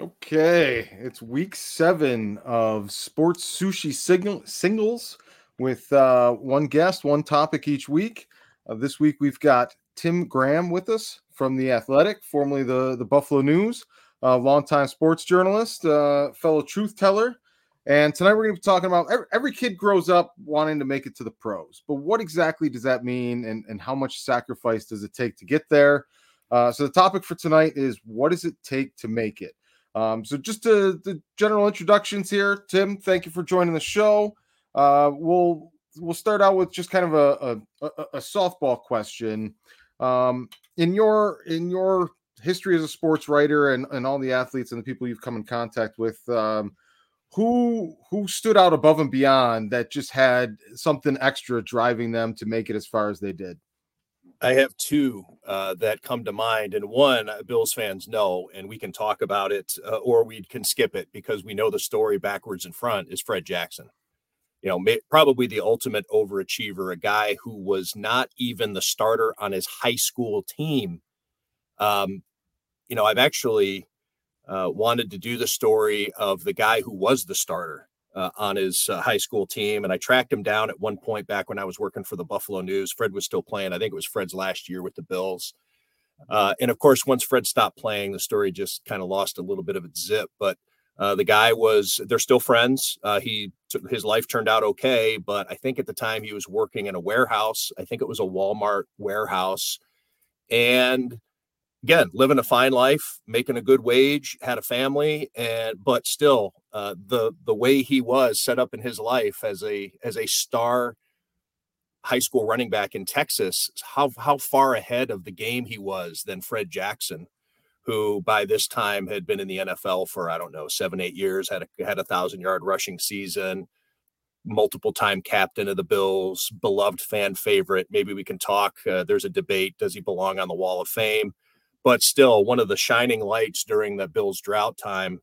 Okay, it's week seven of Sports Sushi signal, Singles with uh, one guest, one topic each week. Uh, this week we've got Tim Graham with us from The Athletic, formerly the, the Buffalo News, uh, longtime sports journalist, uh, fellow truth teller. And tonight we're going to be talking about every, every, kid grows up wanting to make it to the pros, but what exactly does that mean and, and how much sacrifice does it take to get there? Uh, so the topic for tonight is what does it take to make it? Um, so just to, the general introductions here, Tim. Thank you for joining the show. Uh, we'll we'll start out with just kind of a a, a softball question. Um, in your in your history as a sports writer and, and all the athletes and the people you've come in contact with, um, who who stood out above and beyond that just had something extra driving them to make it as far as they did? I have two uh, that come to mind, and one uh, Bills fans know, and we can talk about it, uh, or we can skip it because we know the story backwards and front. Is Fred Jackson? You know, may, probably the ultimate overachiever, a guy who was not even the starter on his high school team. Um, you know, I've actually uh, wanted to do the story of the guy who was the starter uh, on his uh, high school team. And I tracked him down at one point back when I was working for the Buffalo News. Fred was still playing. I think it was Fred's last year with the Bills. Uh, and of course, once Fred stopped playing, the story just kind of lost a little bit of its zip. But uh, the guy was, they're still friends. Uh, he, his life turned out okay. But I think at the time he was working in a warehouse. I think it was a Walmart warehouse. And again, living a fine life, making a good wage, had a family, and but still, uh, the the way he was set up in his life as a as a star high school running back in Texas, how how far ahead of the game he was than Fred Jackson, who by this time had been in the NFL for I don't know seven eight years, had a, had a thousand yard rushing season, multiple time captain of the Bills, beloved fan favorite. Maybe we can talk. Uh, there's a debate: does he belong on the Wall of Fame? But still one of the shining lights during the Bills drought time.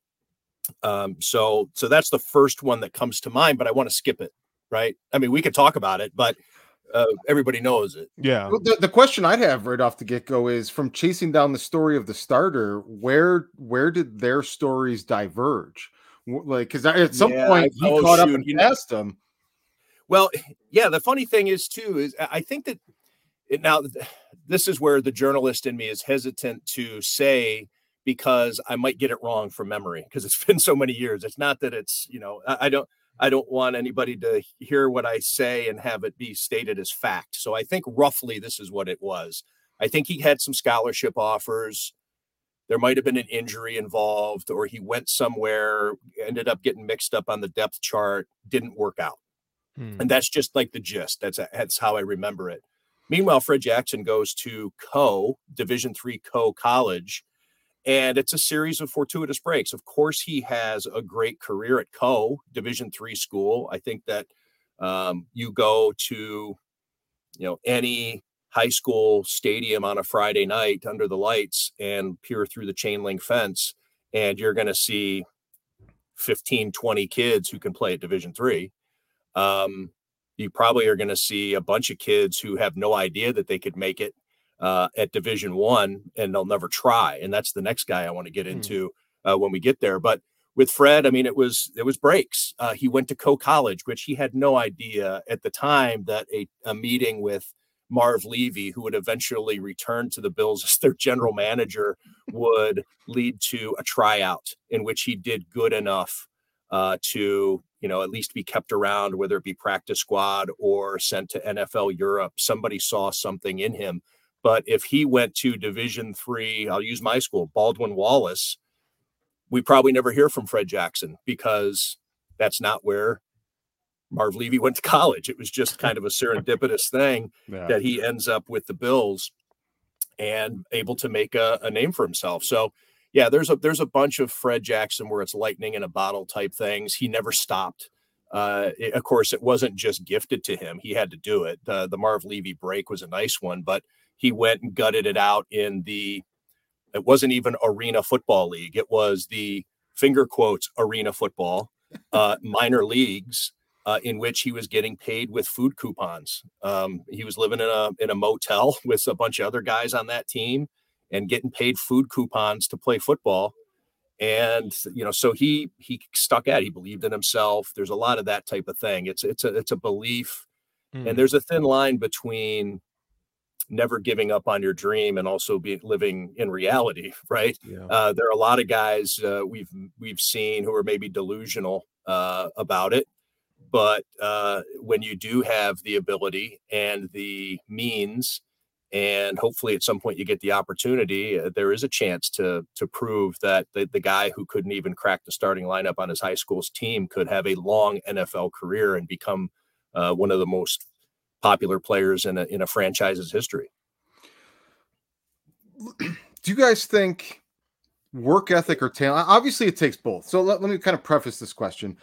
Um, so so that's the first one that comes to mind, but I want to skip it, right? I mean, we could talk about it, but uh, everybody knows it. Yeah. Well, the, the question I'd have right off the get go is from chasing down the story of the starter, where where did their stories diverge? Like, because at some yeah, point he oh, caught shoot, up and passed them. Well, yeah. The funny thing is too is I think that it, now this is where the journalist in me is hesitant to say because I might get it wrong from memory because it's been so many years. It's not that it's, you know, I, I, don't I don't want anybody to hear what I say and have it be stated as fact. So I think roughly this is what it was. I think he had some scholarship offers. There might have been an injury involved, or he went somewhere, ended up getting mixed up on the depth chart, didn't work out. Hmm. And that's just like the gist. That's that's how I remember it. Meanwhile, Fred Jackson goes to Co Division three Coe College, and it's a series of fortuitous breaks. Of course, he has a great career at Co Division three school. I think that um, you go to, you know, any high school stadium on a Friday night under the lights and peer through the chain link fence, and you're going to see 15, 20 kids who can play at Division three. Um, you probably are going to see a bunch of kids who have no idea that they could make it uh, at Division One, and they'll never try. And that's the next guy I want to get hmm. into uh, when we get there. But with Fred, I mean, it was it was breaks. Uh, he went to Coe College, which he had no idea at the time that a, a meeting with Marv Levy, who would eventually return to the Bills as their general manager, would lead to a tryout in which he did good enough uh, to you know, at least be kept around, whether it be practice squad or sent to NFL Europe. Somebody saw something in him. But if he went to Division three, I'll use my school, Baldwin Wallace, we probably never hear from Fred Jackson because that's not where Marv Levy went to college. It was just kind of a serendipitous thing yeah. that he ends up with the Bills and able to make a, a name for himself. So yeah, there's a there's a bunch of Fred Jackson where it's lightning in a bottle type things. He never stopped. Uh, it, of course, it wasn't just gifted to him; he had to do it. Uh, the Marv Levy break was a nice one, but he went and gutted it out in the. It wasn't even Arena Football League; it was the finger quotes Arena Football uh, minor leagues, uh, in which he was getting paid with food coupons. Um, he was living in a in a motel with a bunch of other guys on that team and getting paid food coupons to play football. and you know so he he stuck at it. he believed in himself there's a lot of that type of thing it's it's a it's a belief mm. and hmm. there's a thin line between never giving up on your dream and also be living in reality right yeah. uh, there are a lot of guys uh, we've we've seen who are maybe delusional uh, about it but uh, when you do have the ability and the means and hopefully at some point you get the opportunity uh, there is a chance to to prove that the, the guy who couldn't even crack the starting lineup on his high school's team could have a long nfl career and become uh, one of the most popular players in a, in a franchise's history. Do you guys think work ethic or talent obviously it takes both. So let, let me kind of preface this question.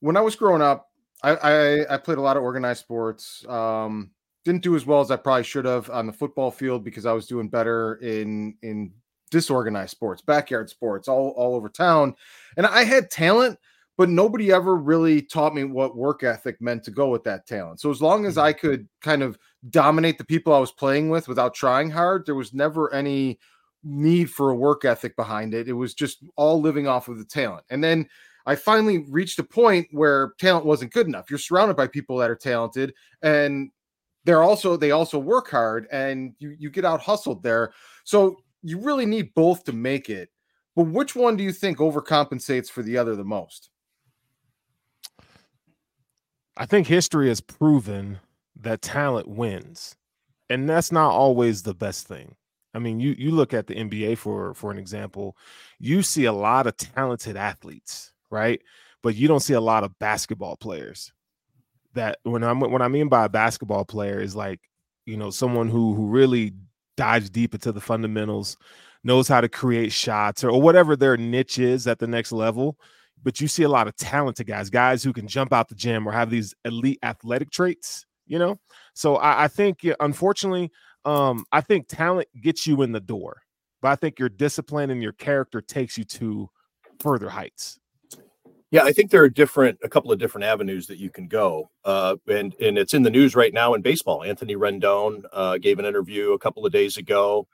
When i was growing up I, I, I played a lot of organized sports um, didn't do as well as I probably should have on the football field because I was doing better in in disorganized sports, backyard sports, all all over town. And I had talent, but nobody ever really taught me what work ethic meant to go with that talent. So as long as I mm-hmm. could kind of dominate the people I was playing with without trying hard, there was never any need for a work ethic behind it. It was just all living off of the talent. And then I finally reached a point where talent wasn't good enough. You're surrounded by people that are talented and they're also they also work hard and you you get out hustled there. So you really need both to make it. But which one do you think overcompensates for the other the most? I think history has proven that talent wins. And that's not always the best thing. I mean, you you look at the NBA for for an example, you see a lot of talented athletes, right? But you don't see a lot of basketball players that when I'm what I mean by a basketball player is like, you know, someone who who really dives deep into the fundamentals, knows how to create shots or, or whatever their niche is at the next level. But you see a lot of talented guys, guys who can jump out the gym or have these elite athletic traits, you know. So I, I think, unfortunately, um, I think talent gets you in the door, but I think your discipline and your character takes you to further heights. Yeah, I think there are different, a couple of different avenues that you can go, uh, and and it's in the news right now in baseball. Anthony Rendon uh, gave an interview a couple of days ago,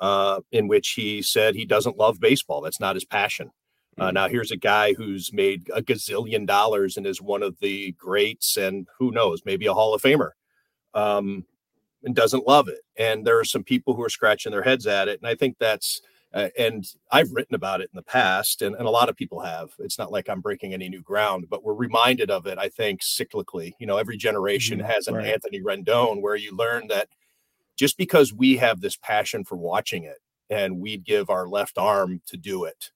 uh, in which he said he doesn't love baseball. That's not his passion. Uh, mm-hmm. now here's a guy who's made a gazillion dollars and is one of the greats, and who knows, maybe a Hall of Famer, um, and doesn't love it. And there are some people who are scratching their heads at it, and I think that's uh, and I've written about it in the past, and, and a lot of people have. It's not like I'm breaking any new ground, but we're reminded of it, I think, cyclically. You know, every generation mm-hmm. has an right. Anthony Rendon where you learn that just because we have this passion for watching it and we'd give our left arm to do it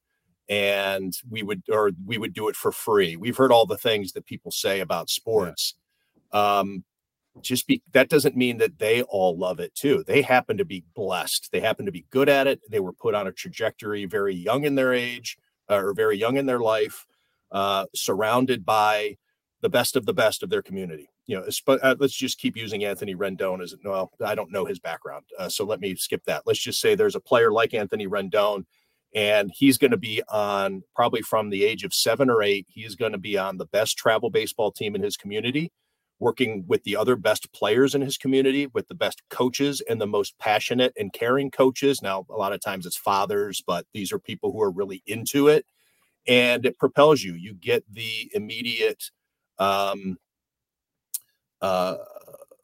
and we would or we would do it for free we've heard all the things that people say about sports yeah. um, just be that doesn't mean that they all love it too. They happen to be blessed. They happen to be good at it. They were put on a trajectory very young in their age uh, or very young in their life, uh, surrounded by the best of the best of their community. You know, uh, let's just keep using Anthony Rendon as well. I don't know his background, uh, so let me skip that. Let's just say there's a player like Anthony Rendon, and he's going to be on probably from the age of seven or eight. He's going to be on the best travel baseball team in his community working with the other best players in his community, with the best coaches and the most passionate and caring coaches. Now, a lot of times it's fathers, but these are people who are really into it. And it propels you. You get the immediate um, uh,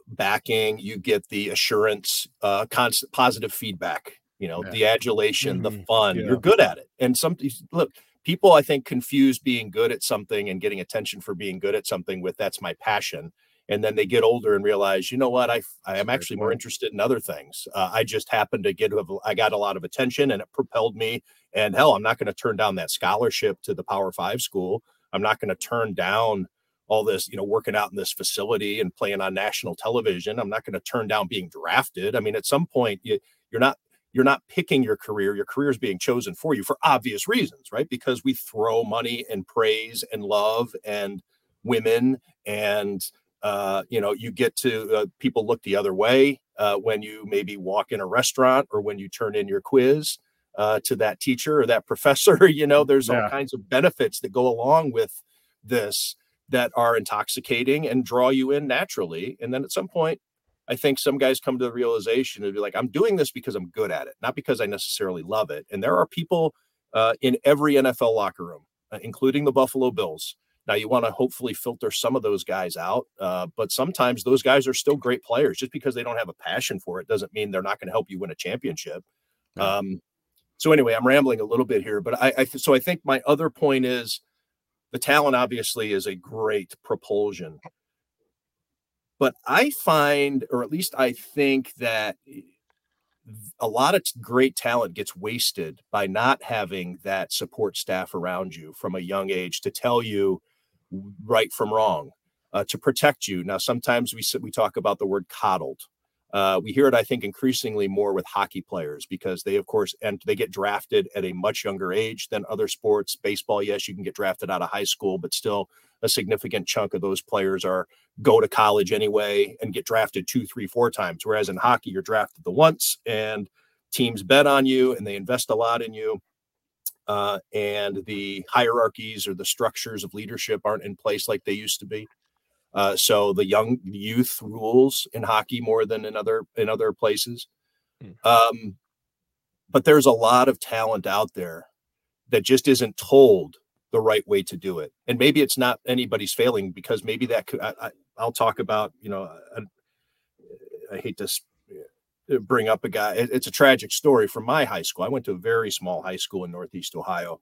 backing, you get the assurance, uh, constant positive feedback, you know, yeah. the adulation, mm-hmm. the fun. Yeah. You're good at it. And some look, people I think confuse being good at something and getting attention for being good at something with that's my passion and then they get older and realize you know what? I i am actually more interested in other things. Uh, i just happened to get i got a lot of attention and it propelled me and hell i'm not going to turn down that scholarship to the power five school. I'm not going to turn down all this you know working out in this facility and playing on national television. I'm not going to turn down being drafted. I mean at some point you, you're not you're not picking your career. Your career is being chosen for you for obvious reasons right? Because we throw money and praise and love and women and uh, you know, you get to uh, people look the other way uh, when you maybe walk in a restaurant or when you turn in your quiz uh, to that teacher or that professor. You know, there's yeah. all kinds of benefits that go along with this that are intoxicating and draw you in naturally. And then at some point, I think some guys come to the realization and be like, I'm doing this because I'm good at it, not because I necessarily love it. And there are people uh, in every NFL locker room, including the Buffalo Bills. Now, you want to hopefully filter some of those guys out, uh, but sometimes those guys are still great players. Just because they don't have a passion for it doesn't mean they're not going to help you win a championship. Um, so anyway, I'm rambling a little bit here, but I, I so I think my other point is the talent obviously is a great propulsion, but I find, or at least I think that a lot of great talent gets wasted by not having that support staff around you from a young age to tell you right from wrong, uh, to protect you. Now, sometimes we we talk about the word coddled. Uh, we hear it, I think, increasingly more with hockey players because they, of course, and they get drafted at a much younger age than other sports. Baseball, yes, you can get drafted out of high school, but still, a significant chunk of those players are go to college anyway and get drafted two, three, four times. Whereas in hockey, you're drafted the once, and teams bet on you and they invest a lot in you. Uh, and the hierarchies or the structures of leadership aren't in place like they used to be. Uh, so the young youth rules in hockey more than in other in other places. Hmm. Um, but there's a lot of talent out there that just isn't told the right way to do it. And maybe it's not anybody's failing because maybe that could, I, will talk about, you know, I, I, hate to bring up a guy. It's a tragic story from my high school. I went to a very small high school in Northeast Ohio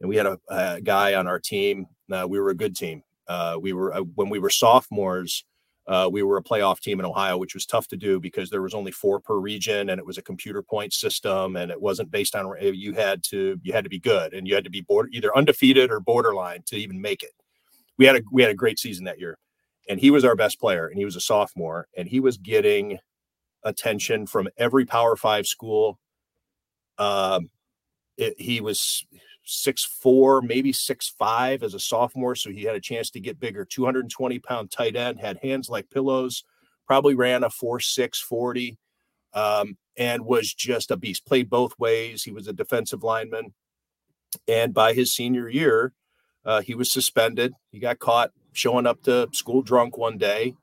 and we had a, a guy on our team. Uh, we were a good team uh, we were uh, when we were sophomores. Uh, we were a playoff team in Ohio, which was tough to do because there was only four per region, and it was a computer point system, and it wasn't based on you had to you had to be good, and you had to be border, either undefeated or borderline to even make it. We had a we had a great season that year, and he was our best player, and he was a sophomore, and he was getting attention from every Power Five school. Um, it, he was six four, maybe six five as a sophomore, so he had a chance to get bigger. 220 pound tight end, had hands like pillows, probably ran a four six forty, um, and was just a beast. Played both ways. He was a defensive lineman, and by his senior year, uh, he was suspended. He got caught showing up to school drunk one day.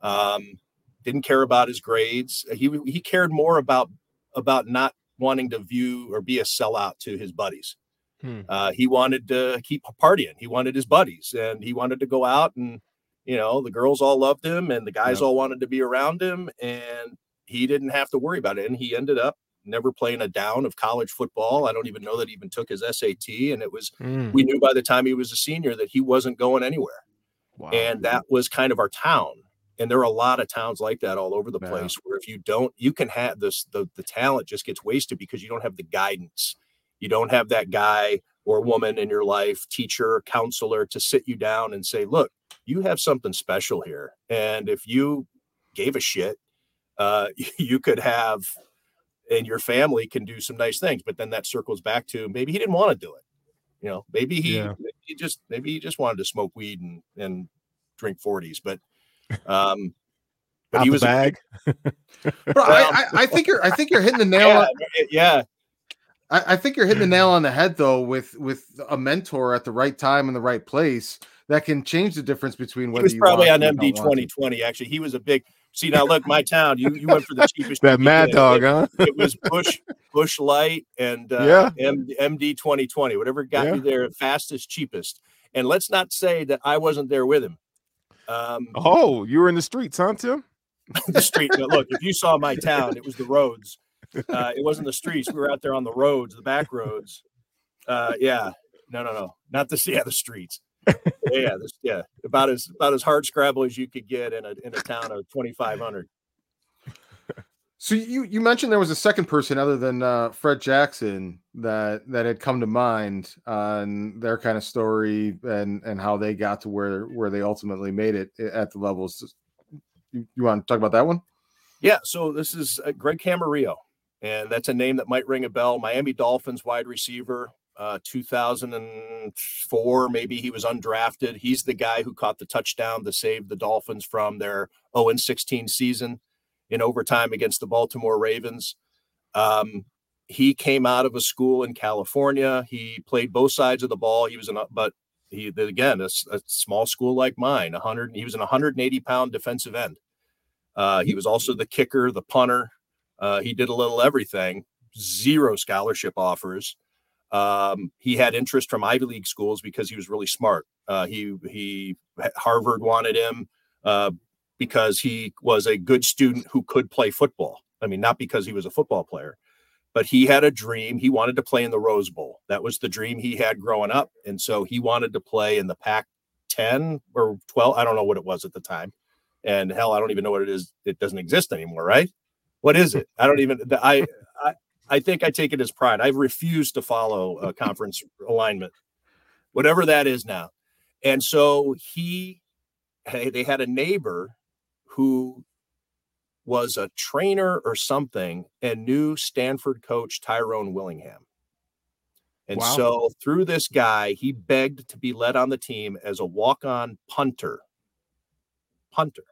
Um, didn't care about his grades. He he cared more about about not wanting to view or be a sellout to his buddies. Hmm. Uh, he wanted to keep partying. He wanted his buddies, and he wanted to go out and you know the girls all loved him, and the guys yep. all wanted to be around him, and he didn't have to worry about it. And he ended up never playing a down of college football. I don't even know that he even took his SAT, and it was mm. we knew by the time he was a senior that he wasn't going anywhere. Wow. And that was kind of our town. And there are a lot of towns like that all over the yeah. place where if you don't, you can have this the the talent just gets wasted because you don't have the guidance you don't have that guy or woman in your life, teacher, counselor, to sit you down and say, look, you have something special here. And if you gave a shit, uh, you could have, and your family can do some nice things. But then that circles back to maybe he didn't want to do it. You know, maybe he, yeah. he just, maybe he just wanted to smoke weed and, and drink 40s. But, um, but Out he was bag. A, Bro, I, I, think you're, I think you're hitting the nail. Yeah, on, yeah. I, I think you're hitting the nail on the head though with with a mentor at the right time in the right place that can change the difference between whether he was probably on MD 2020. Actually, he was a big. See now, look, my town. You you went for the cheapest. that Mad Dog, it, huh? it was Bush Busch Light and uh, yeah. MD 2020. Whatever got yeah. you there fastest, cheapest. And let's not say that I wasn't there with him. Um, oh, you were in the streets, huh, Tim? the street. look, if you saw my town, it was the roads. Uh, it wasn't the streets. We were out there on the roads, the back roads. Uh, yeah, no, no, no, not the yeah the streets. yeah, this, yeah, about as about as hard scrabble as you could get in a in a town of twenty five hundred. So you you mentioned there was a second person other than uh, Fred Jackson that that had come to mind on their kind of story and and how they got to where where they ultimately made it at the levels. You, you want to talk about that one? Yeah. So this is uh, Greg Camarillo and that's a name that might ring a bell. Miami Dolphins wide receiver, uh, 2004, maybe he was undrafted. He's the guy who caught the touchdown to save the Dolphins from their 0 16 season in overtime against the Baltimore Ravens. Um, he came out of a school in California. He played both sides of the ball. He was an, but he again a, a small school like mine. 100. He was an 180 pound defensive end. Uh, he was also the kicker, the punter. Uh, he did a little everything, zero scholarship offers. Um, he had interest from Ivy League schools because he was really smart. Uh, he he Harvard wanted him uh, because he was a good student who could play football. I mean, not because he was a football player, but he had a dream. He wanted to play in the Rose Bowl. That was the dream he had growing up, and so he wanted to play in the Pac 10 or 12. I don't know what it was at the time, and hell, I don't even know what it is. It doesn't exist anymore, right? What is it? I don't even. I I, I think I take it as pride. I've refused to follow a conference alignment, whatever that is now. And so he, they had a neighbor who was a trainer or something and knew Stanford coach Tyrone Willingham. And wow. so through this guy, he begged to be led on the team as a walk-on punter. Punter.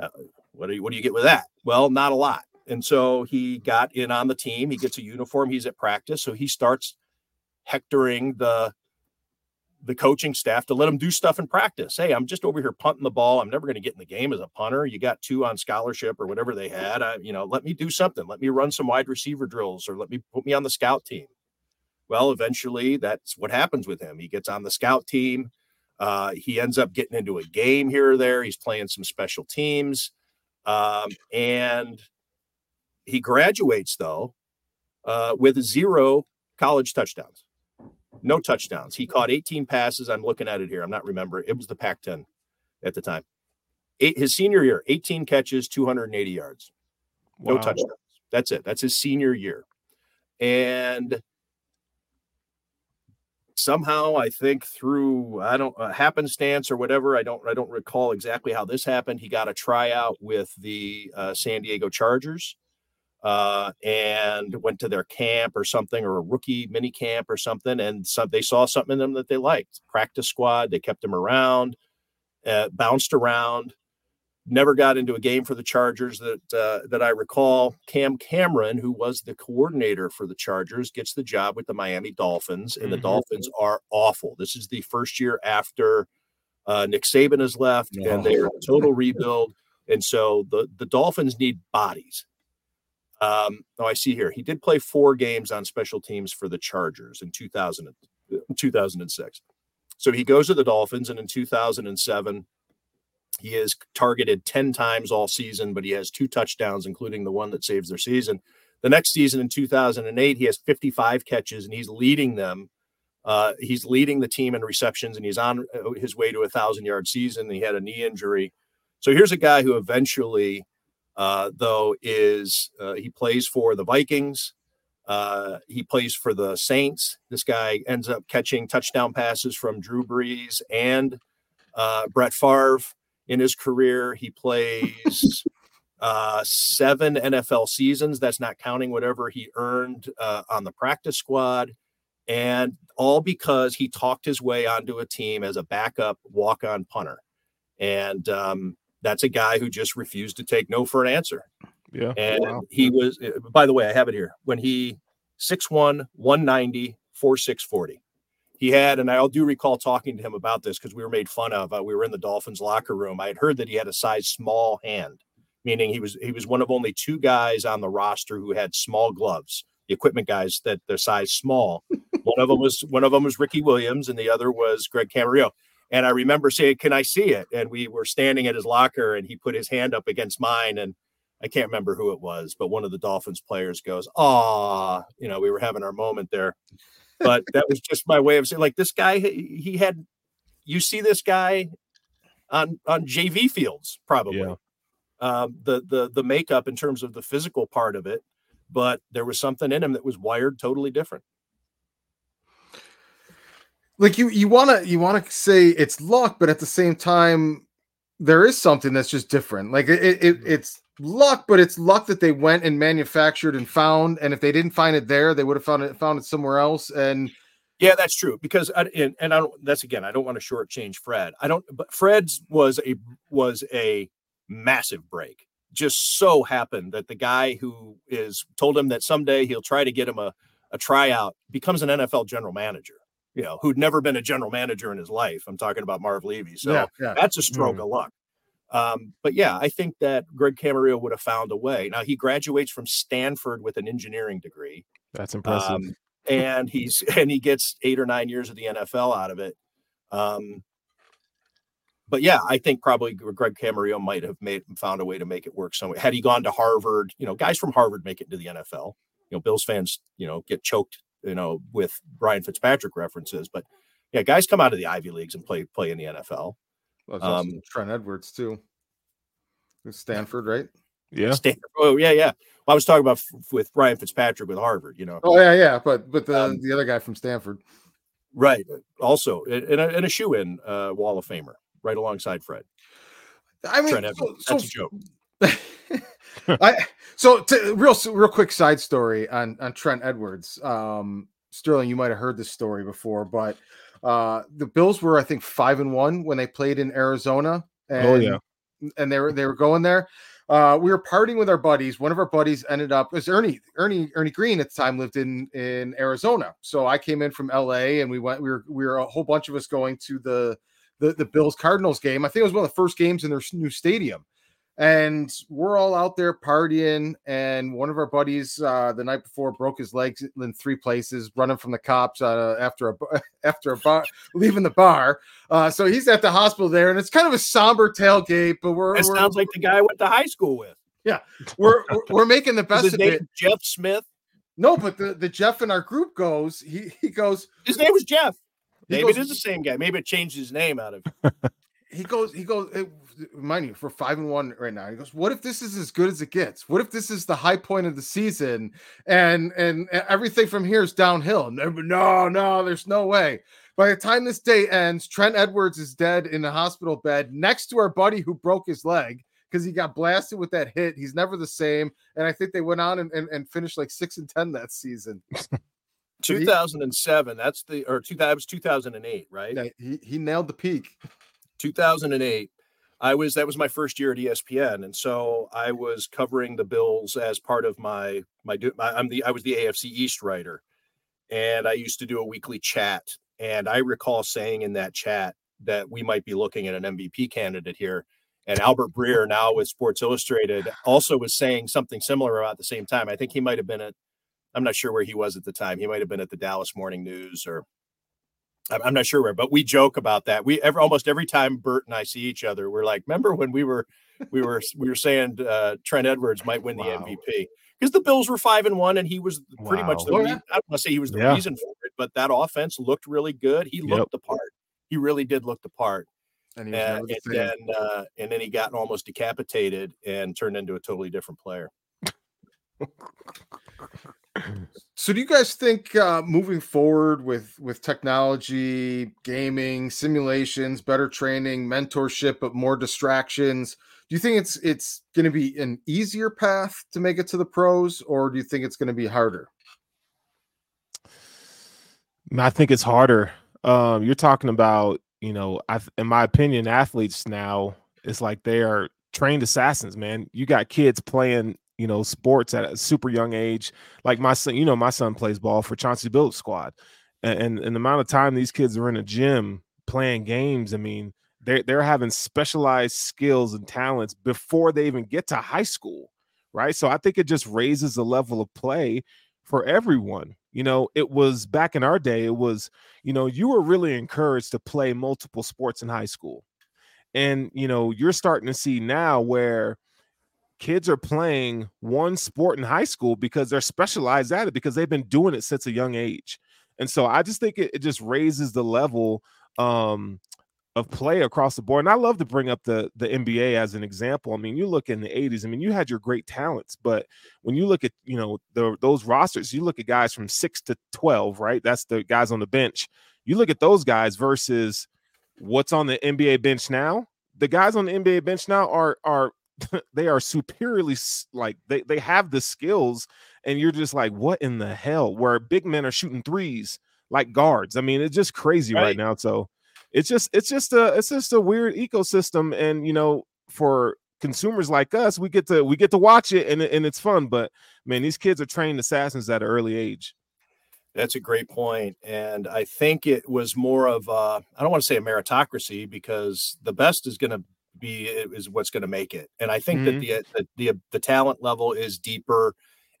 Uh, what do you what do you get with that? Well, not a lot. And so he got in on the team. He gets a uniform. He's at practice. So he starts hectoring the the coaching staff to let him do stuff in practice. Hey, I'm just over here punting the ball. I'm never going to get in the game as a punter. You got two on scholarship or whatever they had. I, you know, let me do something. Let me run some wide receiver drills or let me put me on the scout team. Well, eventually that's what happens with him. He gets on the scout team. Uh, he ends up getting into a game here or there. He's playing some special teams. Um, and he graduates though uh, with zero college touchdowns, no touchdowns. He caught 18 passes. I'm looking at it here. I'm not remembering. It was the Pac-10 at the time. Eight, his senior year, 18 catches, 280 yards, no wow. touchdowns. That's it. That's his senior year, and somehow I think through I don't uh, happenstance or whatever I don't I don't recall exactly how this happened. He got a tryout with the uh, San Diego Chargers uh, and went to their camp or something, or a rookie mini camp or something, and so they saw something in them that they liked. Practice squad, they kept him around, uh, bounced around. Never got into a game for the Chargers that uh, that I recall. Cam Cameron, who was the coordinator for the Chargers, gets the job with the Miami Dolphins, and mm-hmm. the Dolphins are awful. This is the first year after uh, Nick Saban has left, and they're a total rebuild. And so the the Dolphins need bodies um, oh, I see here. He did play four games on special teams for the Chargers in 2000, 2006. So he goes to the Dolphins, and in 2007, he is targeted 10 times all season, but he has two touchdowns, including the one that saves their season. The next season in 2008, he has 55 catches, and he's leading them. Uh, he's leading the team in receptions, and he's on uh, his way to a thousand yard season. He had a knee injury. So here's a guy who eventually uh, though, is uh, he plays for the Vikings. Uh, he plays for the Saints. This guy ends up catching touchdown passes from Drew Brees and uh, Brett Favre in his career. He plays uh, seven NFL seasons. That's not counting whatever he earned uh, on the practice squad. And all because he talked his way onto a team as a backup walk on punter. And um, that's a guy who just refused to take no for an answer. Yeah. And wow. he was, eh, by the way, I have it here. When he 6'1, 190, 4640. He had, and I do recall talking to him about this because we were made fun of. Uh, we were in the Dolphins locker room. I had heard that he had a size small hand, meaning he was he was one of only two guys on the roster who had small gloves. The equipment guys that their size small. one of them was one of them was Ricky Williams, and the other was Greg Camarillo. And I remember saying, Can I see it? And we were standing at his locker and he put his hand up against mine. And I can't remember who it was, but one of the Dolphins players goes, Ah, you know, we were having our moment there. But that was just my way of saying, like, this guy, he had, you see this guy on on JV fields, probably. Yeah. Um, the the the makeup in terms of the physical part of it, but there was something in him that was wired totally different like you you want to you want to say it's luck but at the same time there is something that's just different. Like it, it mm-hmm. it's luck but it's luck that they went and manufactured and found and if they didn't find it there they would have found it found it somewhere else and yeah that's true because I, and, and i don't that's again i don't want to shortchange fred. I don't but fred's was a was a massive break. Just so happened that the guy who is told him that someday he'll try to get him a, a tryout becomes an nfl general manager you know, who'd never been a general manager in his life. I'm talking about Marv Levy. So yeah, yeah. that's a stroke mm. of luck. Um, but yeah, I think that Greg Camarillo would have found a way. Now he graduates from Stanford with an engineering degree. That's impressive. Um, and he's and he gets eight or nine years of the NFL out of it. Um, but yeah, I think probably Greg Camarillo might have made found a way to make it work somewhere. Had he gone to Harvard, you know, guys from Harvard make it to the NFL. You know, Bills fans, you know, get choked, you know, with Ryan Fitzpatrick references, but yeah, guys come out of the Ivy leagues and play play in the NFL. Well, um, Trent Edwards too. Stanford, right? Yeah. Stanford. Oh yeah, yeah. Well, I was talking about f- with Ryan Fitzpatrick with Harvard. You know. Oh yeah, yeah. But but the um, the other guy from Stanford. Right. Also, in a, in a shoe in uh, Wall of Famer, right alongside Fred. I mean, so, that's so, a joke. I so to, real real quick side story on on Trent Edwards. Um, Sterling, you might have heard this story before, but uh, the Bills were I think five and one when they played in Arizona. And, oh yeah, and they were they were going there uh, we were partying with our buddies. One of our buddies ended up was Ernie Ernie Ernie Green at the time lived in in Arizona. So I came in from LA and we went. We were we were a whole bunch of us going to the the, the Bills Cardinals game. I think it was one of the first games in their new stadium and we're all out there partying and one of our buddies uh, the night before broke his legs in three places running from the cops uh, after a after a bar leaving the bar. Uh, so he's at the hospital there and it's kind of a somber tailgate but we're it sounds like the guy I went to high school with. Yeah. We're we're making the best of it. Jeff smith? No but the, the jeff in our group goes he he goes his name was jeff. Maybe goes, it is the same guy. Maybe it changed his name out of. he goes, he goes, it, mind you, for five and one right now. He goes, What if this is as good as it gets? What if this is the high point of the season and and everything from here is downhill? No, no, there's no way. By the time this day ends, Trent Edwards is dead in a hospital bed next to our buddy who broke his leg because he got blasted with that hit. He's never the same. And I think they went on and, and, and finished like six and ten that season. 2007. That's the or two that was 2008, right? Yeah, he, he nailed the peak. 2008. I was that was my first year at ESPN, and so I was covering the Bills as part of my my. I'm the I was the AFC East writer, and I used to do a weekly chat. And I recall saying in that chat that we might be looking at an MVP candidate here. And Albert Breer, now with Sports Illustrated, also was saying something similar about the same time. I think he might have been at, I'm not sure where he was at the time. He might have been at the Dallas Morning News or I'm not sure where, but we joke about that. We ever almost every time Bert and I see each other, we're like, remember when we were we were we were saying uh, Trent Edwards might win the wow. MVP because the Bills were five and one, and he was pretty wow. much the. Reason, I don't want to say he was the yeah. reason for it, but that offense looked really good. He looked yep. the part. He really did look the part. And, and, and then uh, and then he got almost decapitated and turned into a totally different player. So, do you guys think uh, moving forward with with technology, gaming, simulations, better training, mentorship, but more distractions? Do you think it's it's going to be an easier path to make it to the pros, or do you think it's going to be harder? I think it's harder. Um, you're talking about, you know, I, in my opinion, athletes now it's like they are trained assassins. Man, you got kids playing you know, sports at a super young age. Like my son, you know, my son plays ball for Chauncey Billups squad. And, and, and the amount of time these kids are in a gym playing games, I mean, they're they're having specialized skills and talents before they even get to high school, right? So I think it just raises the level of play for everyone. You know, it was back in our day, it was, you know, you were really encouraged to play multiple sports in high school. And, you know, you're starting to see now where kids are playing one sport in high school because they're specialized at it because they've been doing it since a young age. And so I just think it, it just raises the level um, of play across the board. And I love to bring up the the NBA as an example. I mean, you look in the 80s, I mean, you had your great talents, but when you look at, you know, the, those rosters, you look at guys from 6 to 12, right? That's the guys on the bench. You look at those guys versus what's on the NBA bench now. The guys on the NBA bench now are are they are superiorly like they they have the skills and you're just like what in the hell? Where big men are shooting threes like guards. I mean it's just crazy right, right. now so it's just it's just a it's just a weird ecosystem and you know for consumers like us we get to we get to watch it and, and it's fun but man these kids are trained assassins at an early age. That's a great point and i think it was more of a, i don't want to say a meritocracy because the best is going to be is what's going to make it. And I think mm-hmm. that the, the the talent level is deeper,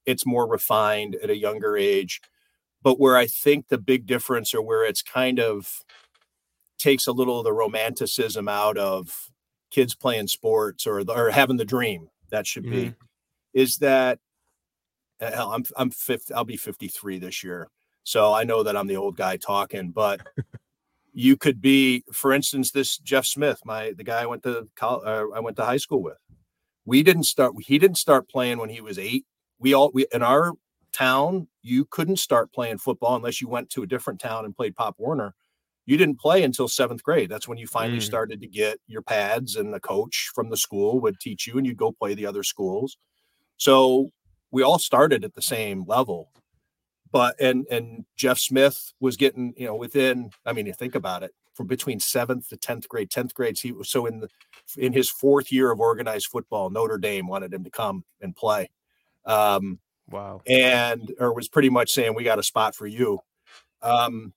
it's more refined at a younger age. but where I think the big difference or where it's kind of takes a little of the romanticism out of kids playing sports or, or having the dream that should be mm-hmm. is that hell, I'm I'm 50, I'll be 53 this year. So I know that I'm the old guy talking, but you could be, for instance, this Jeff Smith, my the guy I went to college, uh, I went to high school with. We didn't start. He didn't start playing when he was eight. We all we in our town, you couldn't start playing football unless you went to a different town and played Pop Warner. You didn't play until seventh grade. That's when you finally mm. started to get your pads, and the coach from the school would teach you, and you'd go play the other schools. So we all started at the same level but and and Jeff Smith was getting you know within I mean you think about it from between seventh to tenth grade tenth grade he was so in the in his fourth year of organized football Notre Dame wanted him to come and play. Um wow. and or was pretty much saying we got a spot for you. Um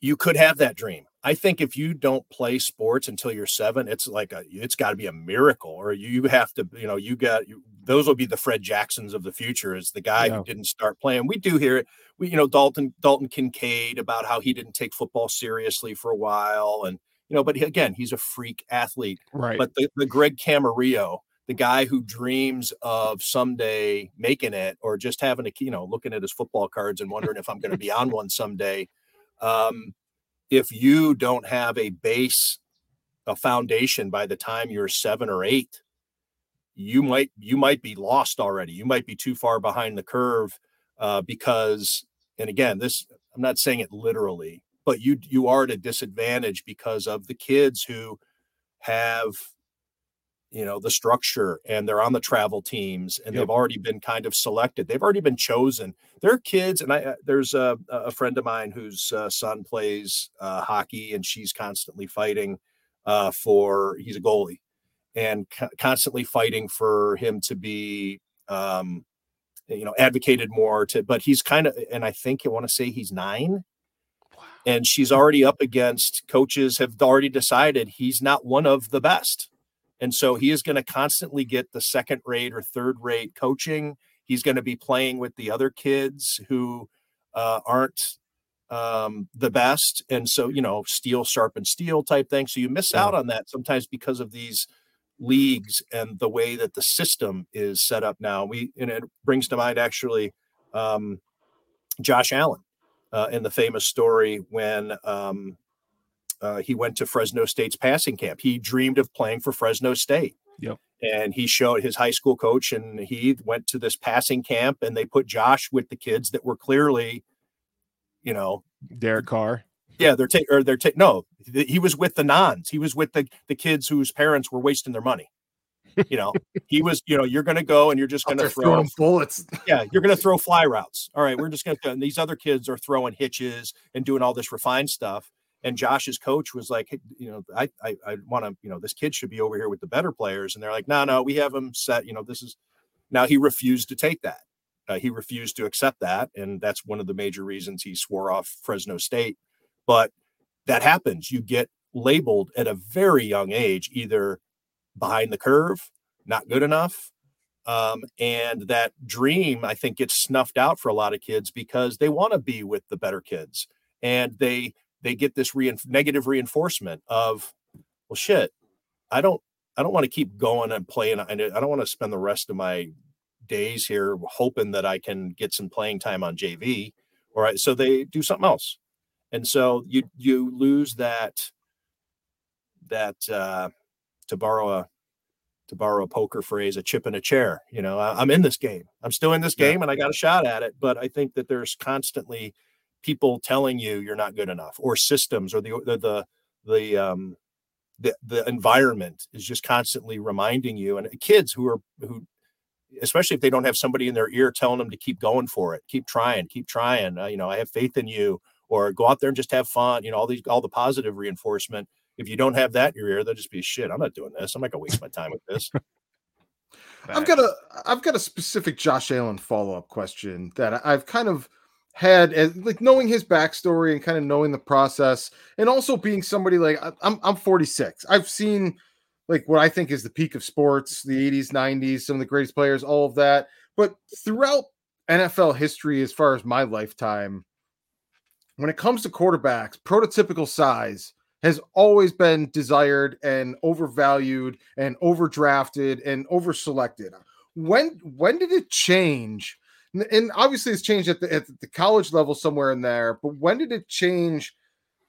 you could have that dream I think if you don't play sports until you're seven, it's like a, it's got to be a miracle, or you have to, you know, you got you, those will be the Fred Jacksons of the future. Is the guy yeah. who didn't start playing? We do hear it. We, you know, Dalton Dalton Kincaid about how he didn't take football seriously for a while, and you know, but he, again, he's a freak athlete. Right. But the, the Greg Camarillo, the guy who dreams of someday making it, or just having a, you know, looking at his football cards and wondering if I'm going to be on one someday. Um, if you don't have a base, a foundation by the time you're seven or eight, you might you might be lost already. You might be too far behind the curve uh, because, and again, this I'm not saying it literally, but you you are at a disadvantage because of the kids who have you know the structure and they're on the travel teams and yep. they've already been kind of selected. They've already been chosen. They're kids and i uh, there's a, a friend of mine whose uh, son plays uh, hockey and she's constantly fighting uh, for he's a goalie and co- constantly fighting for him to be um, you know advocated more to but he's kind of and i think i want to say he's nine. And she's already up against coaches have already decided he's not one of the best and so he is going to constantly get the second rate or third rate coaching. He's going to be playing with the other kids who uh, aren't um, the best. And so, you know, steel sharpen steel type thing. So you miss out on that sometimes because of these leagues and the way that the system is set up now. We, and it brings to mind actually um, Josh Allen uh, in the famous story when um, uh, he went to Fresno State's passing camp. He dreamed of playing for Fresno State. Yep. And he showed his high school coach, and he went to this passing camp, and they put Josh with the kids that were clearly, you know, Derek Carr. Yeah, they're taking, or they're taking. No, he was with the nons. He was with the the kids whose parents were wasting their money. You know, he was. You know, you're going to go and you're just going to throw bullets. yeah, you're going to throw fly routes. All right, we're just going to. And these other kids are throwing hitches and doing all this refined stuff and Josh's coach was like, hey, you know, I I, I want to, you know, this kid should be over here with the better players, and they're like, no, no, we have him set. You know, this is now he refused to take that. Uh, he refused to accept that, and that's one of the major reasons he swore off Fresno State. But that happens. You get labeled at a very young age, either behind the curve, not good enough, um, and that dream I think gets snuffed out for a lot of kids because they want to be with the better kids, and they they get this re- negative reinforcement of, well, shit, I don't, I don't want to keep going and playing. I don't want to spend the rest of my days here hoping that I can get some playing time on JV. All right, so they do something else, and so you you lose that that uh, to borrow a to borrow a poker phrase, a chip in a chair. You know, I, am in this game. I'm still in this game, and I got a shot at it. But I think that there's constantly people telling you you're not good enough or systems or the the the, the um the, the environment is just constantly reminding you and kids who are who especially if they don't have somebody in their ear telling them to keep going for it keep trying keep trying uh, you know i have faith in you or go out there and just have fun you know all these all the positive reinforcement. If you don't have that in your ear they'll just be shit i'm not doing this. I'm not gonna waste my time with this. I've got a i've got a specific josh allen follow-up question that i've kind of had as like knowing his backstory and kind of knowing the process and also being somebody like I'm I'm 46. I've seen like what I think is the peak of sports, the 80s, 90s, some of the greatest players, all of that. But throughout NFL history as far as my lifetime, when it comes to quarterbacks, prototypical size has always been desired and overvalued and overdrafted and overselected. When when did it change? And obviously, it's changed at the, at the college level somewhere in there. But when did it change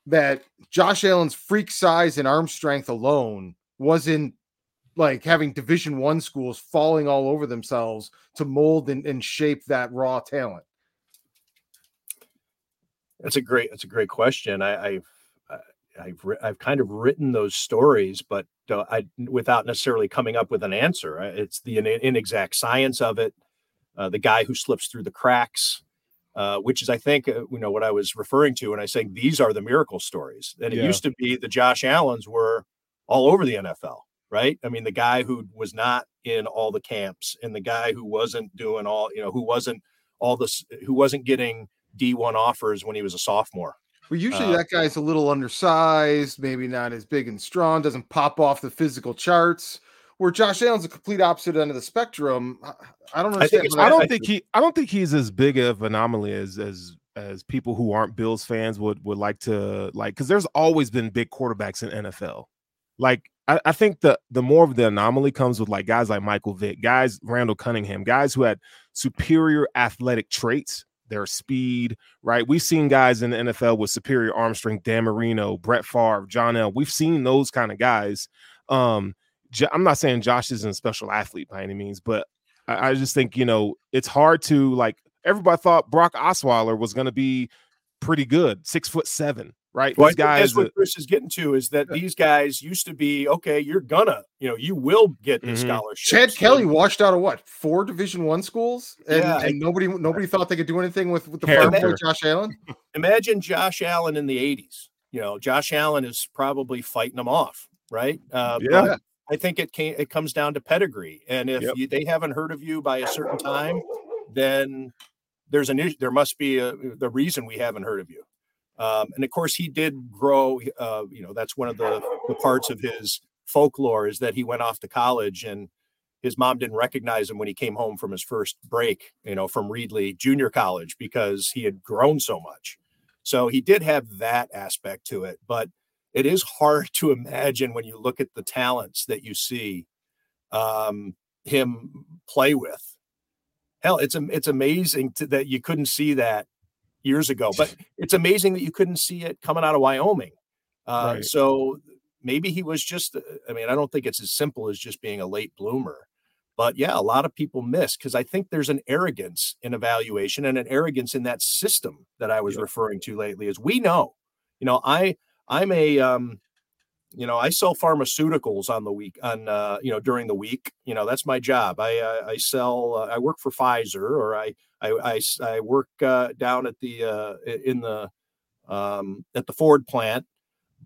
that Josh Allen's freak size and arm strength alone wasn't like having Division One schools falling all over themselves to mold and, and shape that raw talent? That's a great. That's a great question. I, I've I've I've kind of written those stories, but uh, I without necessarily coming up with an answer. It's the inexact science of it, uh, the guy who slips through the cracks, uh, which is I think uh, you know what I was referring to when I say these are the miracle stories. And it yeah. used to be the Josh Allens were all over the NFL, right? I mean, the guy who was not in all the camps, and the guy who wasn't doing all you know, who wasn't all this, who wasn't getting D1 offers when he was a sophomore well, usually uh, that guy's a little undersized, maybe not as big and strong, doesn't pop off the physical charts. Where Josh Allen's a complete opposite end of the spectrum. I don't understand. I, I don't think he. I don't think he's as big of an anomaly as as as people who aren't Bills fans would would like to like because there's always been big quarterbacks in NFL. Like I, I, think the the more of the anomaly comes with like guys like Michael Vick, guys Randall Cunningham, guys who had superior athletic traits their speed, right? We've seen guys in the NFL with superior arm strength, Dan Marino, Brett Favre, John L. We've seen those kind of guys. Um, I'm not saying Josh isn't a special athlete by any means, but I, I just think, you know, it's hard to like everybody thought Brock Osweiler was going to be pretty good, six foot seven, right? Well, these guys. That's what Chris is getting to is that these guys used to be okay. You're gonna, you know, you will get the mm-hmm. scholarship. Chad Kelly washed out of what four Division One schools, and, yeah, and nobody nobody thought they could do anything with with the farm boy Josh Allen. Imagine Josh Allen in the '80s. You know, Josh Allen is probably fighting them off, right? Uh, yeah. I think it came, it comes down to pedigree, and if yep. you, they haven't heard of you by a certain time, then there's an issue. There must be a, the reason we haven't heard of you. Um, and of course, he did grow. Uh, you know, that's one of the, the parts of his folklore is that he went off to college and his mom didn't recognize him when he came home from his first break, you know, from Reedley Junior College because he had grown so much. So he did have that aspect to it, but it is hard to imagine when you look at the talents that you see um, him play with. Hell, it's it's amazing to, that you couldn't see that years ago. But it's amazing that you couldn't see it coming out of Wyoming. Uh, right. So maybe he was just, uh, I mean, I don't think it's as simple as just being a late bloomer. But yeah, a lot of people miss because I think there's an arrogance in evaluation and an arrogance in that system that I was referring to lately. Is we know, you know, I I'm a um, you know, I sell pharmaceuticals on the week on uh, you know during the week. You know, that's my job. I uh, I sell. Uh, I work for Pfizer, or I I I, I work uh, down at the uh, in the um, at the Ford plant.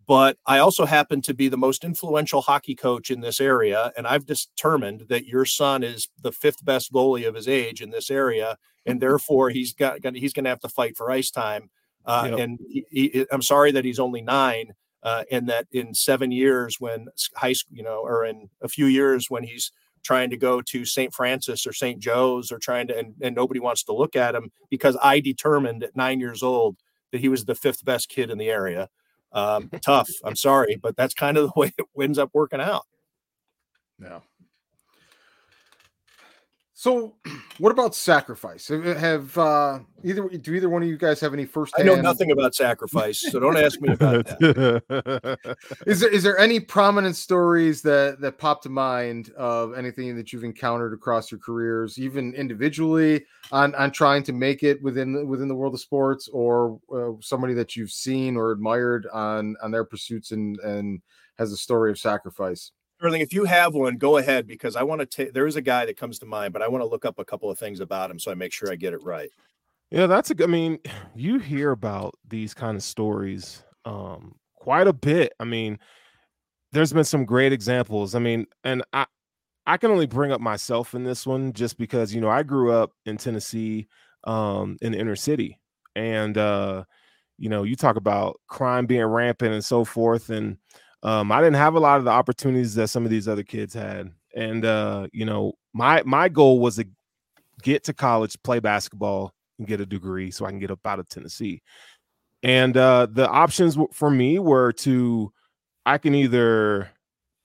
But I also happen to be the most influential hockey coach in this area, and I've determined that your son is the fifth best goalie of his age in this area, and therefore he's got he's going to have to fight for ice time. Uh, yep. And he, he, I'm sorry that he's only nine, uh, and that in seven years, when high school, you know, or in a few years when he's trying to go to St. Francis or St. Joe's or trying to, and, and nobody wants to look at him because I determined at nine years old that he was the fifth best kid in the area. Um, tough. I'm sorry, but that's kind of the way it ends up working out. Yeah. So, what about sacrifice? Have uh, either do either one of you guys have any first? I know nothing about sacrifice, so don't ask me about that. is there is there any prominent stories that that pop to mind of anything that you've encountered across your careers, even individually, on on trying to make it within within the world of sports, or uh, somebody that you've seen or admired on on their pursuits and and has a story of sacrifice? Sterling, if you have one, go ahead because I want to take. There is a guy that comes to mind, but I want to look up a couple of things about him so I make sure I get it right. Yeah, that's a. I mean, you hear about these kind of stories um, quite a bit. I mean, there's been some great examples. I mean, and I I can only bring up myself in this one just because you know I grew up in Tennessee, um, in the inner city, and uh, you know you talk about crime being rampant and so forth, and um, I didn't have a lot of the opportunities that some of these other kids had, and uh, you know, my my goal was to get to college, play basketball, and get a degree so I can get up out of Tennessee. And uh, the options for me were to, I can either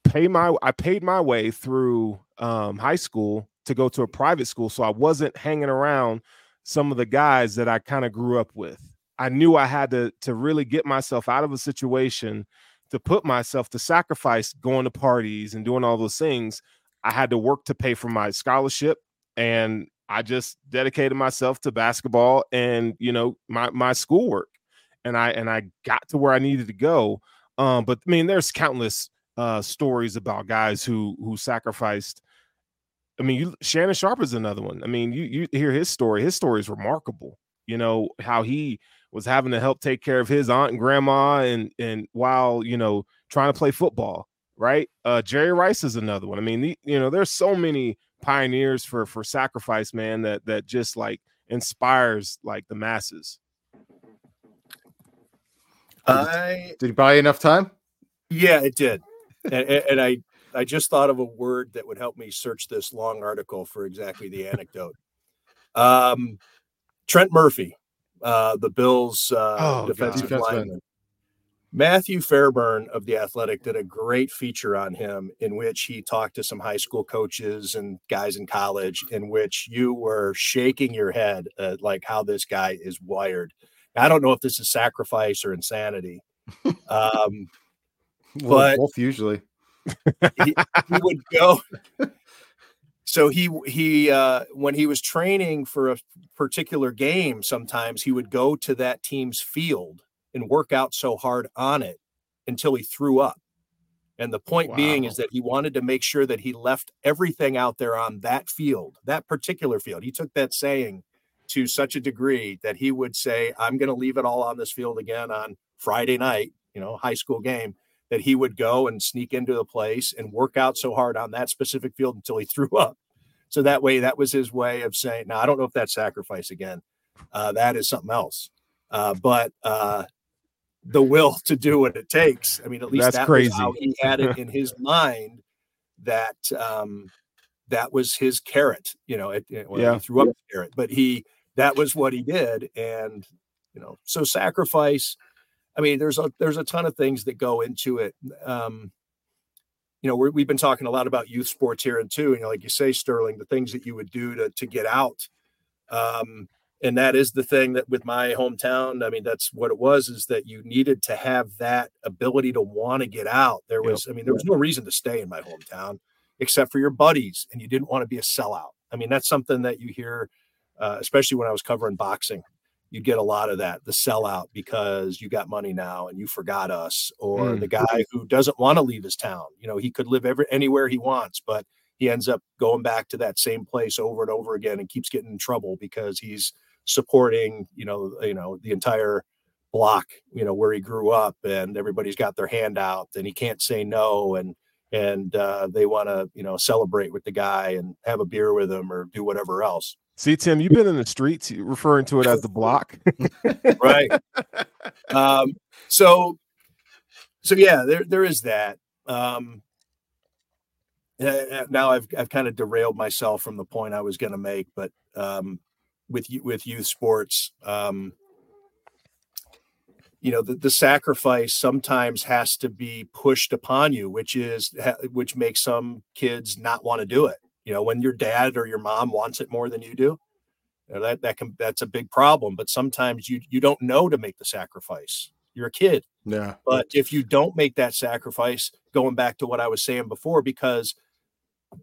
pay my, I paid my way through um, high school to go to a private school. So I wasn't hanging around some of the guys that I kind of grew up with. I knew I had to to really get myself out of a situation to put myself to sacrifice going to parties and doing all those things. I had to work to pay for my scholarship and I just dedicated myself to basketball and you know my my schoolwork and I and I got to where I needed to go. Um, but I mean, there's countless uh, stories about guys who who sacrificed. I mean, you, Shannon Sharpe is another one. I mean, you you hear his story. His story is remarkable. You know how he was having to help take care of his aunt and grandma, and and while you know trying to play football. Right, uh, Jerry Rice is another one. I mean, the, you know, there's so many pioneers for for sacrifice, man. That that just like inspires like the masses. I did you buy enough time? Yeah, it did, and, and I I just thought of a word that would help me search this long article for exactly the anecdote. Um, Trent Murphy, uh, the Bills' uh, oh, defensive God. lineman. Matthew Fairburn of the Athletic did a great feature on him in which he talked to some high school coaches and guys in college, in which you were shaking your head at like how this guy is wired. I don't know if this is sacrifice or insanity. Um, well, but both usually. he, he would go. So he he uh, when he was training for a particular game, sometimes he would go to that team's field and work out so hard on it until he threw up. And the point wow. being is that he wanted to make sure that he left everything out there on that field, that particular field. He took that saying to such a degree that he would say, I'm going to leave it all on this field again on Friday night, you know, high school game, that he would go and sneak into the place and work out so hard on that specific field until he threw up. So that way, that was his way of saying, now I don't know if that's sacrifice again. Uh, that is something else. Uh, but uh, the will to do what it takes. I mean, at least that's that crazy. was how he had it in his mind that um, that was his carrot. You know, it, it, well, yeah. he threw up the carrot, but he that was what he did, and you know, so sacrifice. I mean, there's a there's a ton of things that go into it. Um, you know, we have been talking a lot about youth sports here and too. You know, like you say, Sterling, the things that you would do to to get out. Um, and that is the thing that with my hometown i mean that's what it was is that you needed to have that ability to want to get out there was i mean there was no reason to stay in my hometown except for your buddies and you didn't want to be a sellout i mean that's something that you hear uh, especially when i was covering boxing you get a lot of that the sellout because you got money now and you forgot us or mm. the guy who doesn't want to leave his town you know he could live every, anywhere he wants but he ends up going back to that same place over and over again and keeps getting in trouble because he's supporting you know you know the entire block you know where he grew up and everybody's got their hand out and he can't say no and and uh, they want to you know celebrate with the guy and have a beer with him or do whatever else see tim you've been in the streets referring to it as the block right um so so yeah there there is that um now I've I've kind of derailed myself from the point I was going to make, but um, with with youth sports. Um, you know, the, the sacrifice sometimes has to be pushed upon you, which is which makes some kids not want to do it. You know, when your dad or your mom wants it more than you do, you know, that that can that's a big problem. But sometimes you you don't know to make the sacrifice. You're a kid. Yeah. But if you don't make that sacrifice, going back to what I was saying before, because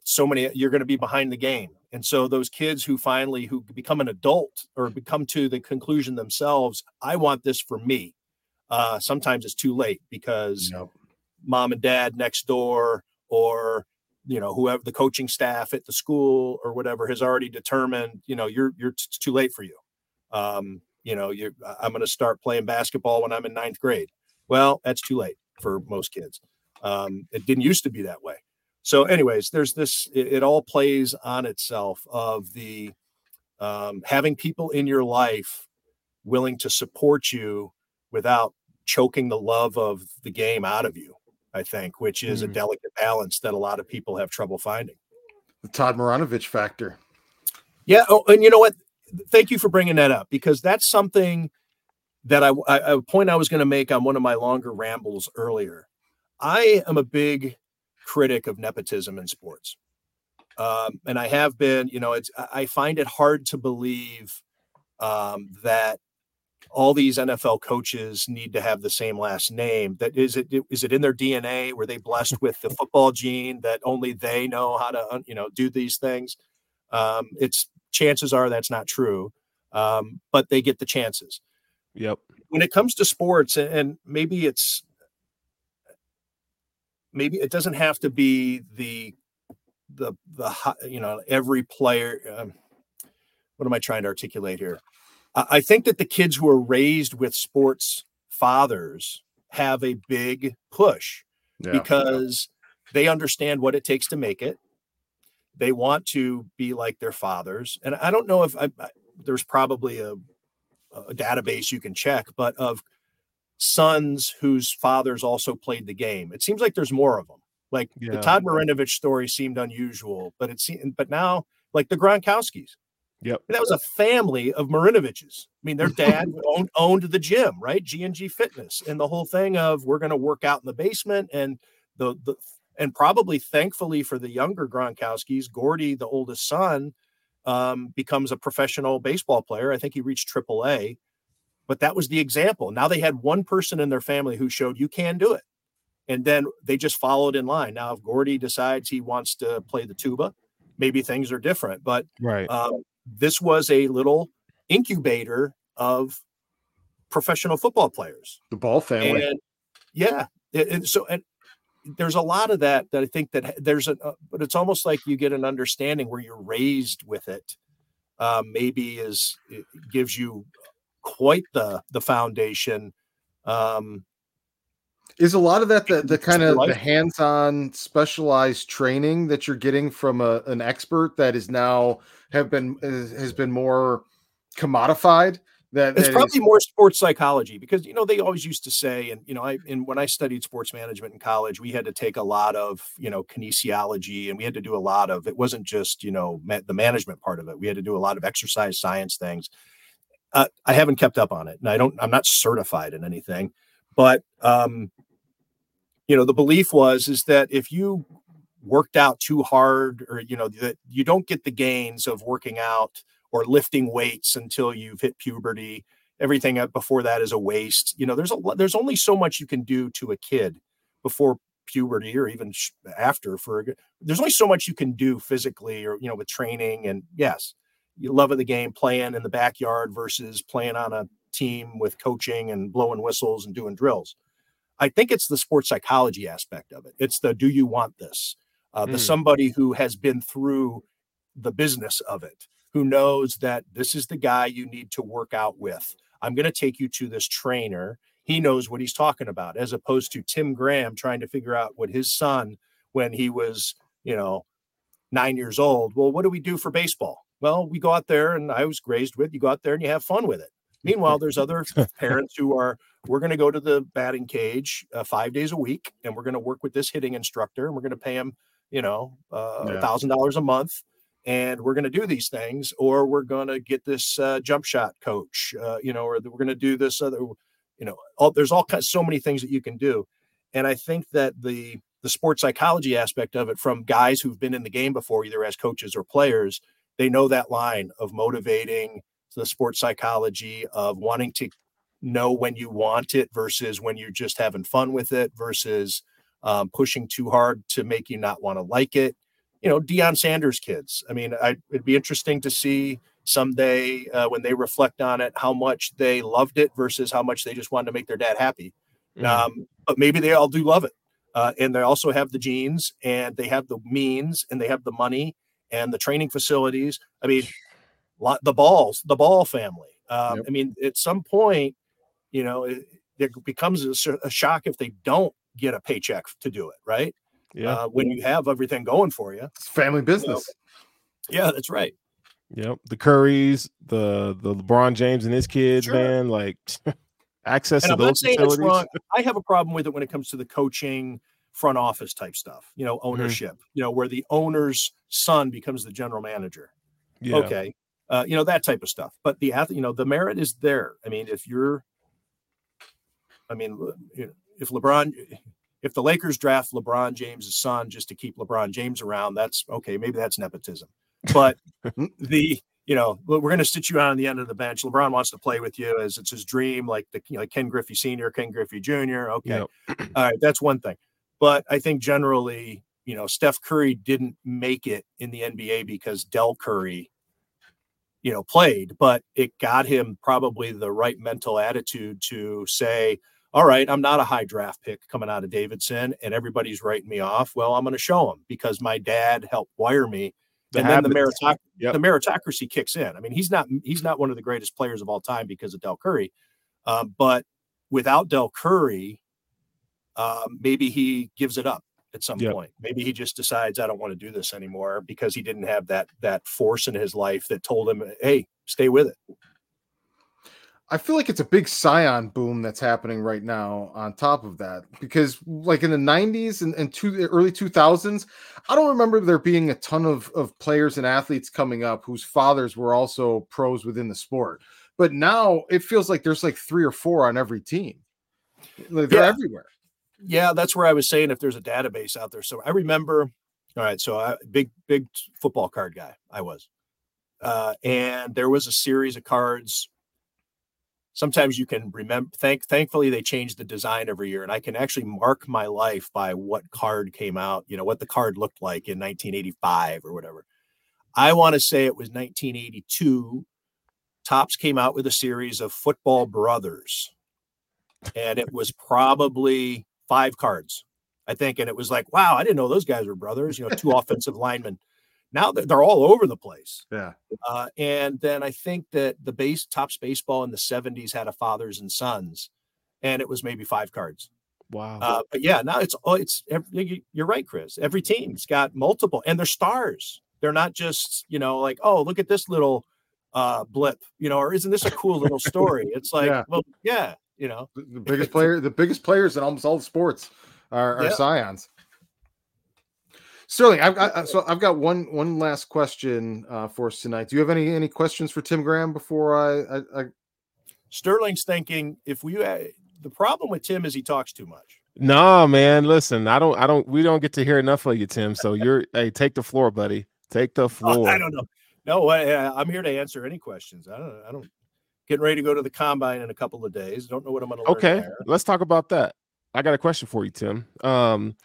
so many you're going to be behind the game and so those kids who finally who become an adult or become to the conclusion themselves i want this for me uh, sometimes it's too late because mom and dad next door or you know whoever the coaching staff at the school or whatever has already determined you know you're you're too late for you. Um, you know you i'm going to start playing basketball when i'm in ninth grade. Well that's too late for most kids. Um, it didn't used to be that way. So anyways there's this it, it all plays on itself of the um, having people in your life willing to support you without choking the love of the game out of you i think which is mm. a delicate balance that a lot of people have trouble finding the todd Marinovich factor Yeah. Oh, and you know what? Thank you for bringing that up because that's something that I, I a point I was going to make on one of my longer rambles earlier. I am a big critic of nepotism in sports, um, and I have been. You know, it's I find it hard to believe um, that all these NFL coaches need to have the same last name. That is it is it in their DNA? Were they blessed with the football gene that only they know how to you know do these things? Um, it's chances are that's not true, um, but they get the chances. Yep. When it comes to sports, and maybe it's maybe it doesn't have to be the the the you know every player. Um, what am I trying to articulate here? I think that the kids who are raised with sports fathers have a big push yeah. because they understand what it takes to make it. They want to be like their fathers. And I don't know if I, I, there's probably a, a database you can check, but of sons whose fathers also played the game. It seems like there's more of them. Like yeah. the Todd Marinovich story seemed unusual, but it seemed, but now like the Gronkowskis, Yep. And that was a family of Marinoviches. I mean, their dad owned, owned the gym, right? G and G Fitness, and the whole thing of we're going to work out in the basement, and the the and probably thankfully for the younger Gronkowskis, Gordy, the oldest son, um, becomes a professional baseball player. I think he reached Triple A, but that was the example. Now they had one person in their family who showed you can do it, and then they just followed in line. Now, if Gordy decides he wants to play the tuba, maybe things are different. But right. Um, this was a little incubator of professional football players. The Ball family. And yeah. And so, and there's a lot of that that I think that there's a, uh, but it's almost like you get an understanding where you're raised with it. Um, maybe is it gives you quite the the foundation um, is a lot of that the, the kind of the hands-on specialized training that you're getting from a, an expert that is now have been has been more commodified that it's that probably is... more sports psychology because you know they always used to say and you know i and when i studied sports management in college we had to take a lot of you know kinesiology and we had to do a lot of it wasn't just you know the management part of it. We had to do a lot of exercise science things. Uh, i haven't kept up on it and i don't i'm not certified in anything but um you know the belief was is that if you worked out too hard or you know that you don't get the gains of working out or lifting weights until you've hit puberty everything before that is a waste you know there's a there's only so much you can do to a kid before puberty or even after for there's only so much you can do physically or you know with training and yes you love of the game playing in the backyard versus playing on a team with coaching and blowing whistles and doing drills I think it's the sports psychology aspect of it. It's the do you want this? Uh, mm. The somebody who has been through the business of it, who knows that this is the guy you need to work out with. I'm going to take you to this trainer. He knows what he's talking about, as opposed to Tim Graham trying to figure out what his son, when he was, you know, nine years old. Well, what do we do for baseball? Well, we go out there, and I was raised with you go out there and you have fun with it. Meanwhile, there's other parents who are, we're going to go to the batting cage uh, five days a week and we're going to work with this hitting instructor and we're going to pay him, you know, a uh, thousand dollars a month. And we're going to do these things, or we're going to get this uh, jump shot coach, uh, you know, or we're going to do this other, you know, all, there's all kinds, so many things that you can do. And I think that the, the sports psychology aspect of it from guys who've been in the game before, either as coaches or players, they know that line of motivating, the sports psychology of wanting to know when you want it versus when you're just having fun with it versus um, pushing too hard to make you not want to like it. You know, Deion Sanders kids. I mean, I, it'd be interesting to see someday uh, when they reflect on it how much they loved it versus how much they just wanted to make their dad happy. Mm-hmm. Um, but maybe they all do love it. Uh, and they also have the genes and they have the means and they have the money and the training facilities. I mean, lot, the balls, the ball family. Um, yep. I mean, at some point, you know, it, it becomes a, a, shock if they don't get a paycheck to do it, right? Yeah. Uh, when you have everything going for you, it's family business. You know? Yeah, that's right. Yep. The Currys, the the LeBron James and his kids, sure. man, like access and to I'm those facilities. I have a problem with it when it comes to the coaching front office type stuff, you know, mm-hmm. ownership, mm-hmm. you know, where the owner's son becomes the general manager Yeah. Okay. Uh, you know, that type of stuff. But the athlete, you know, the merit is there. I mean, if you're, I mean, if LeBron, if the Lakers draft LeBron James' son just to keep LeBron James around, that's okay. Maybe that's nepotism. But the, you know, we're going to sit you on the end of the bench. LeBron wants to play with you as it's his dream, like the, you know, like Ken Griffey Sr., Ken Griffey Jr. Okay. Yep. All right. That's one thing. But I think generally, you know, Steph Curry didn't make it in the NBA because Del Curry, you know, played, but it got him probably the right mental attitude to say, all right, I'm not a high draft pick coming out of Davidson and everybody's writing me off. Well, I'm going to show them because my dad helped wire me. The and then the, meritoc- yep. the meritocracy kicks in. I mean, he's not he's not one of the greatest players of all time because of Del Curry, um, but without Del Curry, um, maybe he gives it up at some yep. point. Maybe he just decides I don't want to do this anymore because he didn't have that that force in his life that told him, "Hey, stay with it." I feel like it's a big scion boom that's happening right now on top of that because like in the 90s and, and two, early 2000s I don't remember there being a ton of, of players and athletes coming up whose fathers were also pros within the sport but now it feels like there's like three or four on every team like they're yeah. everywhere yeah, that's where I was saying if there's a database out there. So I remember, all right, so I big big football card guy I was, uh, and there was a series of cards. Sometimes you can remember. Thank thankfully they change the design every year, and I can actually mark my life by what card came out. You know what the card looked like in 1985 or whatever. I want to say it was 1982. Topps came out with a series of Football Brothers, and it was probably five cards, I think. And it was like, wow, I didn't know those guys were brothers, you know, two offensive linemen. Now they're all over the place. Yeah. Uh, and then I think that the base Topps baseball in the 70s had a fathers and sons, and it was maybe five cards. Wow. Uh, but yeah, now it's oh, it's every, you're right, Chris. Every team's got multiple, and they're stars. They're not just you know like oh look at this little uh blip, you know, or isn't this a cool little story? It's like yeah. well yeah, you know the, the biggest player the biggest players in almost all the sports are, are yeah. scions sterling i've got so i've got one one last question uh, for us tonight. Do you have any any questions for tim graham before i, I, I... sterling's thinking if we uh, the problem with tim is he talks too much. No man listen i don't i don't we don't get to hear enough of you tim so you're hey take the floor buddy. Take the floor. oh, i don't know. No i'm here to answer any questions. I don't i don't getting ready to go to the combine in a couple of days. Don't know what I'm going to Okay, let's talk about that. I got a question for you, Tim. Um,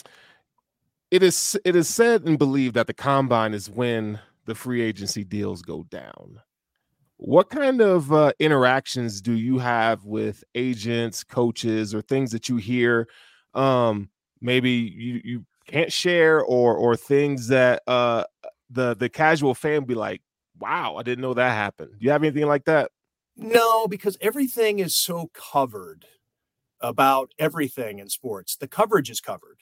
it is it is said and believed that the combine is when the free agency deals go down. What kind of uh, interactions do you have with agents, coaches, or things that you hear? Um, maybe you you can't share, or or things that uh, the the casual fan be like, "Wow, I didn't know that happened." Do you have anything like that? No, because everything is so covered about everything in sports. The coverage is covered.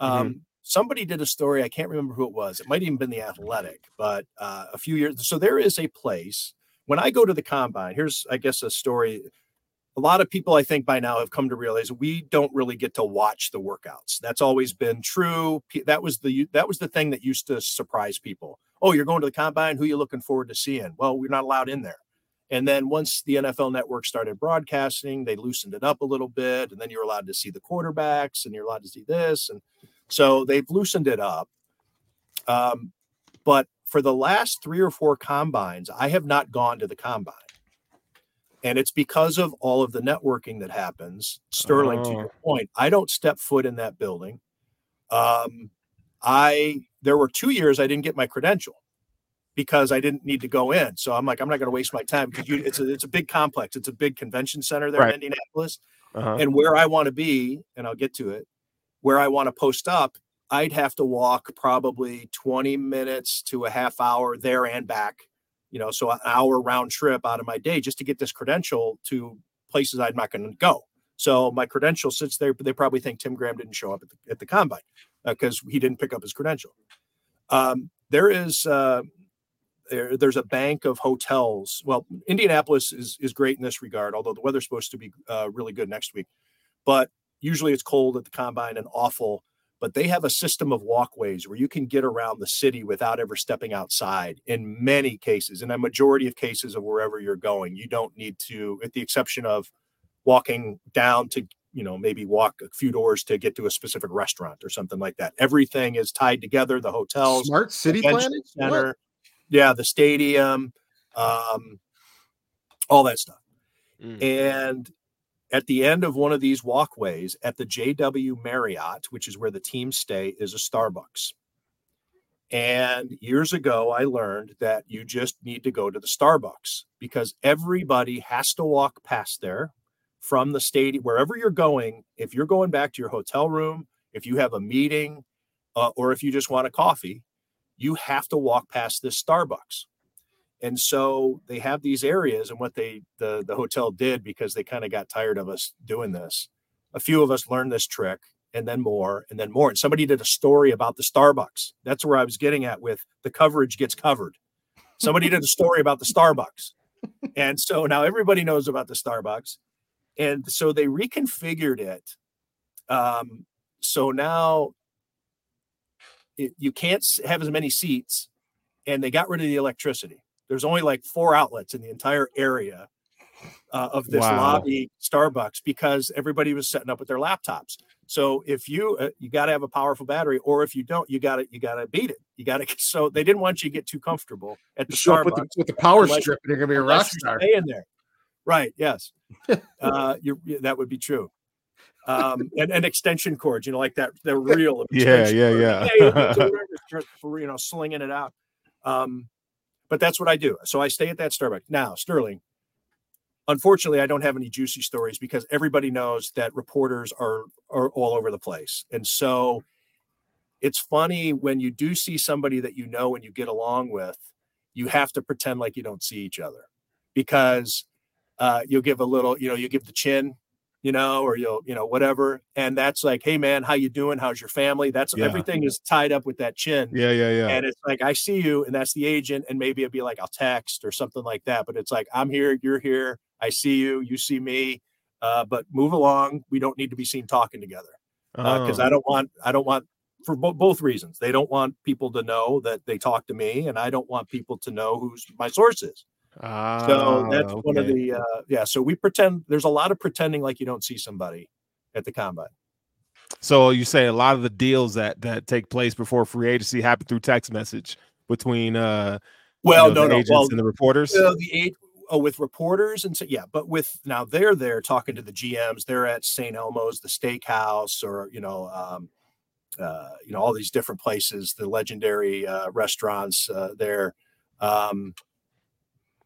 Mm-hmm. Somebody did a story. I can't remember who it was. It might even been the Athletic, but uh, a few years. So there is a place when I go to the combine. Here's, I guess, a story. A lot of people, I think, by now have come to realize we don't really get to watch the workouts. That's always been true. That was the that was the thing that used to surprise people. Oh, you're going to the combine. Who are you looking forward to seeing? Well, we're not allowed in there. And then once the NFL network started broadcasting, they loosened it up a little bit. And then you're allowed to see the quarterbacks and you're allowed to see this. And so they've loosened it up. Um, but for the last three or four combines, I have not gone to the combine. And it's because of all of the networking that happens. Sterling, oh. to your point, I don't step foot in that building. Um, I there were two years I didn't get my credential because I didn't need to go in. So I'm like, I'm not going to waste my time because you, it's a it's a big complex. It's a big convention center there right. in Indianapolis, uh-huh. and where I want to be, and I'll get to it, where I want to post up, I'd have to walk probably 20 minutes to a half hour there and back. You know, so an hour round trip out of my day just to get this credential to places I'm not going to go. So my credential sits there, but they probably think Tim Graham didn't show up at the, at the combine because uh, he didn't pick up his credential. Um, there is uh, there, there's a bank of hotels. Well, Indianapolis is is great in this regard, although the weather's supposed to be uh, really good next week. But usually it's cold at the combine and awful. but they have a system of walkways where you can get around the city without ever stepping outside in many cases. In a majority of cases of wherever you're going, you don't need to, with the exception of walking down to, you know, maybe walk a few doors to get to a specific restaurant or something like that. Everything is tied together. The hotels, smart city planning center, what? yeah, the stadium, um, all that stuff. Mm. And at the end of one of these walkways at the JW Marriott, which is where the teams stay, is a Starbucks. And years ago, I learned that you just need to go to the Starbucks because everybody has to walk past there from the stadium, wherever you're going. If you're going back to your hotel room, if you have a meeting, uh, or if you just want a coffee, you have to walk past this Starbucks and so they have these areas and what they the the hotel did because they kind of got tired of us doing this. A few of us learned this trick and then more and then more and somebody did a story about the starbucks. That's where i was getting at with the coverage gets covered. Somebody did a story about the starbucks. And so now everybody knows about the starbucks. And so they reconfigured it um, so now it, you can't have as many seats and they got rid of the electricity there's only like four outlets in the entire area uh, of this wow. lobby Starbucks because everybody was setting up with their laptops. So if you uh, you got to have a powerful battery, or if you don't, you got to you got to beat it. You got to. So they didn't want you to get too comfortable at the Starbucks with the, with the power strip. You're gonna be a rock star. Stay in there, right? Yes, uh, you that would be true. Um, and, and extension cords, you know, like that. They're real. yeah, yeah, yeah. yeah you know, slinging it out. Um, but that's what I do. So I stay at that Starbucks. Now, Sterling, unfortunately, I don't have any juicy stories because everybody knows that reporters are are all over the place. And so it's funny when you do see somebody that you know and you get along with, you have to pretend like you don't see each other because uh, you'll give a little, you know, you give the chin you know, or you'll, you know, whatever. And that's like, hey man, how you doing? How's your family? That's yeah. everything is tied up with that chin. Yeah, yeah, yeah. And it's like, I see you, and that's the agent, and maybe it'd be like, I'll text or something like that. But it's like, I'm here, you're here, I see you, you see me. Uh, but move along. We don't need to be seen talking together because uh, oh. I don't want, I don't want for bo- both reasons. They don't want people to know that they talk to me, and I don't want people to know who's my source is. Ah, so that's okay. one of the uh, yeah. So we pretend there's a lot of pretending like you don't see somebody at the combine. So you say a lot of the deals that that take place before free agency happen through text message between uh well you know, no no agents well, and the reporters. Uh, the eight oh, with reporters and so yeah, but with now they're there talking to the GMs. They're at St. Elmo's, the steakhouse, or you know. Um, uh, you know all these different places, the legendary uh, restaurants uh, there. Um,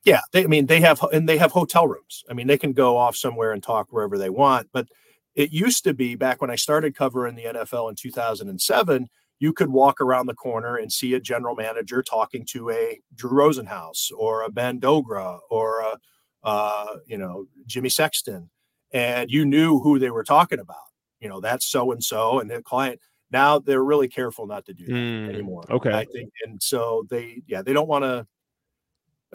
yeah, they, I mean, they have and they have hotel rooms. I mean, they can go off somewhere and talk wherever they want. But it used to be back when I started covering the NFL in 2007, you could walk around the corner and see a general manager talking to a Drew Rosenhaus or a Ben Dogra or a uh, you know Jimmy Sexton, and you knew who they were talking about. You know, that's so and so, and the client. Now they're really careful not to do that mm, anymore. Okay, I think, and so they, yeah, they don't want to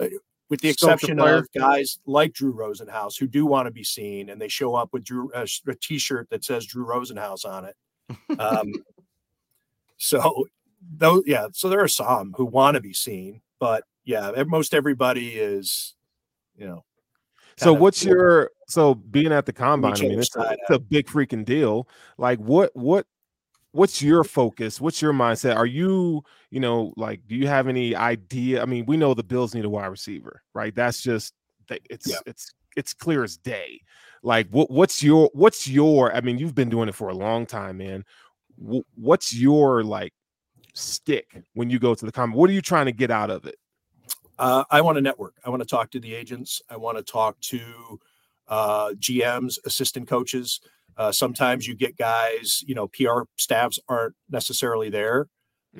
uh, with the exception of guys like Drew Rosenhaus who do want to be seen and they show up with Drew uh, a t-shirt that says Drew Rosenhaus on it. Um, so those, yeah, so there are some who want to be seen, but yeah, most everybody is, you know. So what's your so being at the combine? I mean, it's it's a big freaking deal. Like, what what what's your focus? What's your mindset? Are you you know like do you have any idea? I mean we know the bills need a wide receiver right? That's just it's yeah. it's it's clear as day. Like what what's your what's your i mean you've been doing it for a long time man. What's your like stick when you go to the combine what are you trying to get out of it? Uh, i want to network. I want to talk to the agents. I want to talk to uh, gms assistant coaches uh, sometimes you get guys, you know, PR staffs aren't necessarily there.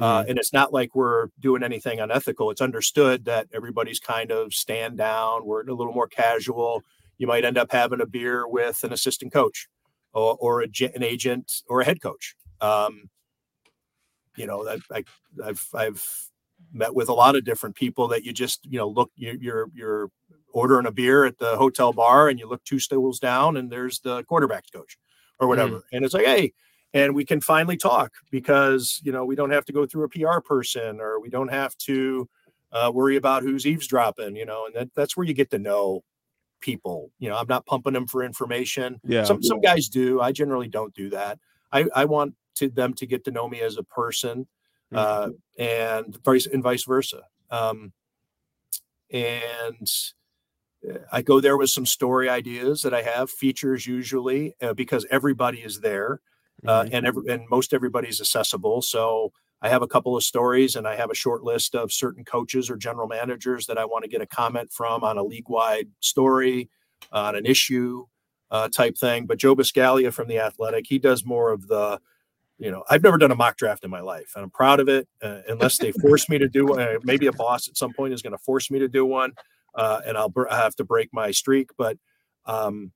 Uh, mm-hmm. and it's not like we're doing anything unethical. It's understood that everybody's kind of stand down. We're a little more casual. You might end up having a beer with an assistant coach or, or a, an agent or a head coach. Um, you know, I, I, I've, I've met with a lot of different people that you just, you know, look, you, you're, you're ordering a beer at the hotel bar and you look two stools down and there's the quarterback's coach or whatever. Mm. And it's like, hey, and we can finally talk because you know we don't have to go through a PR person or we don't have to uh, worry about who's eavesdropping, you know, and that, that's where you get to know people. You know, I'm not pumping them for information. Yeah. Some some guys do. I generally don't do that. I, I want to them to get to know me as a person, uh, and vice and vice versa. Um, and I go there with some story ideas that I have, features usually, uh, because everybody is there, uh, and every, and most everybody's accessible. So I have a couple of stories, and I have a short list of certain coaches or general managers that I want to get a comment from on a league wide story, on an issue uh, type thing. But Joe Buscaglia from the Athletic, he does more of the you know, I've never done a mock draft in my life, and I'm proud of it. Uh, unless they force me to do, uh, maybe a boss at some point is going to force me to do one, uh, and I'll br- I have to break my streak. But um,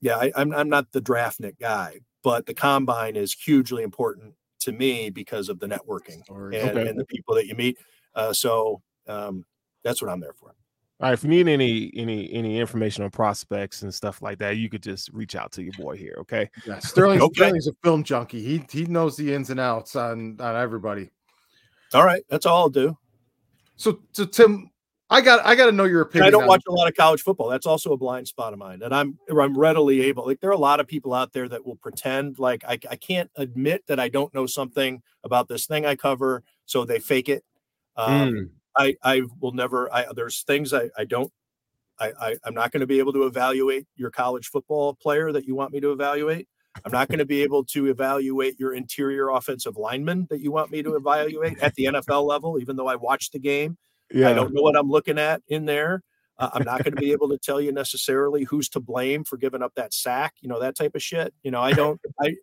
yeah, I, I'm I'm not the draftnik guy, but the combine is hugely important to me because of the networking and, Okay. and the people that you meet. Uh, so um, that's what I'm there for. All right, if you need any any any information on prospects and stuff like that, you could just reach out to your boy here. Okay. Yeah, Sterling Okay. Sterling's a film junkie. He he knows the ins and outs on on everybody. All right, that's all I'll do. So so Tim, I got I got to know your opinion. I don't watch a lot of college football. That's also a blind spot of mine. And I'm I'm readily able. Like there are a lot of people out there that will pretend like I, I can't admit that I don't know something about this thing I cover, so they fake it. Um, Mm. I I will never. I there's things I I don't. I, I I'm not going to be able to evaluate your college football player that you want me to evaluate. I'm not going to be able to evaluate your interior offensive lineman that you want me to evaluate at the NFL level, even though I watched the game. Yeah. I don't know what I'm looking at in there. Uh, I'm not going to be able to tell you necessarily who's to blame for giving up that sack, you know, that type of shit. You know, I don't, I,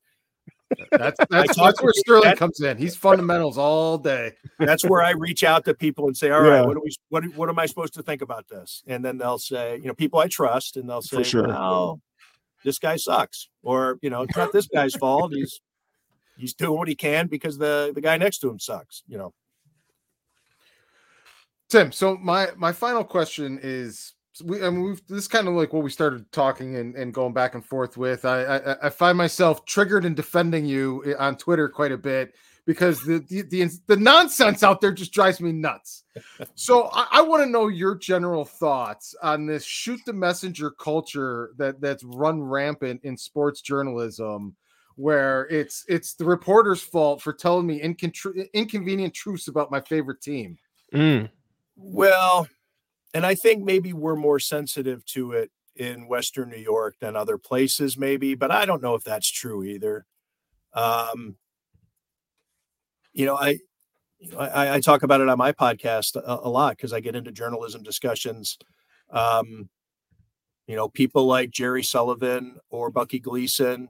That's that's, that's where Sterling that- comes in. He's fundamentals all day. that's where I reach out to people and say, all right, Yeah. what are we, what, what am I supposed to think about this? And then they'll say, you know, people I trust, and they'll say, For sure. well, this guy sucks, or, you know, it's not this guy's fault. He's, he's doing what he can because the, the guy next to him sucks, you know? Tim, so my my final question is we I mean we've this is kind of like what we started talking and, and going back and forth with. I, I I find myself triggered in defending you eh, on Twitter quite a bit because the the the, the nonsense out there just drives me nuts. So I, I want to know your general thoughts on this shoot the messenger culture that that's run rampant in sports journalism where it's it's the reporter's fault for telling me incontr- inconvenient truths about my favorite team. Mm. Well, and I think maybe we're more sensitive to it in Western New York than other places, maybe, but I don't know if that's true either. Um, you know, I, I, I talk about it on my podcast a, a lot because I get into journalism discussions. Um, you know, people like Jerry Sullivan or Bucky Gleason,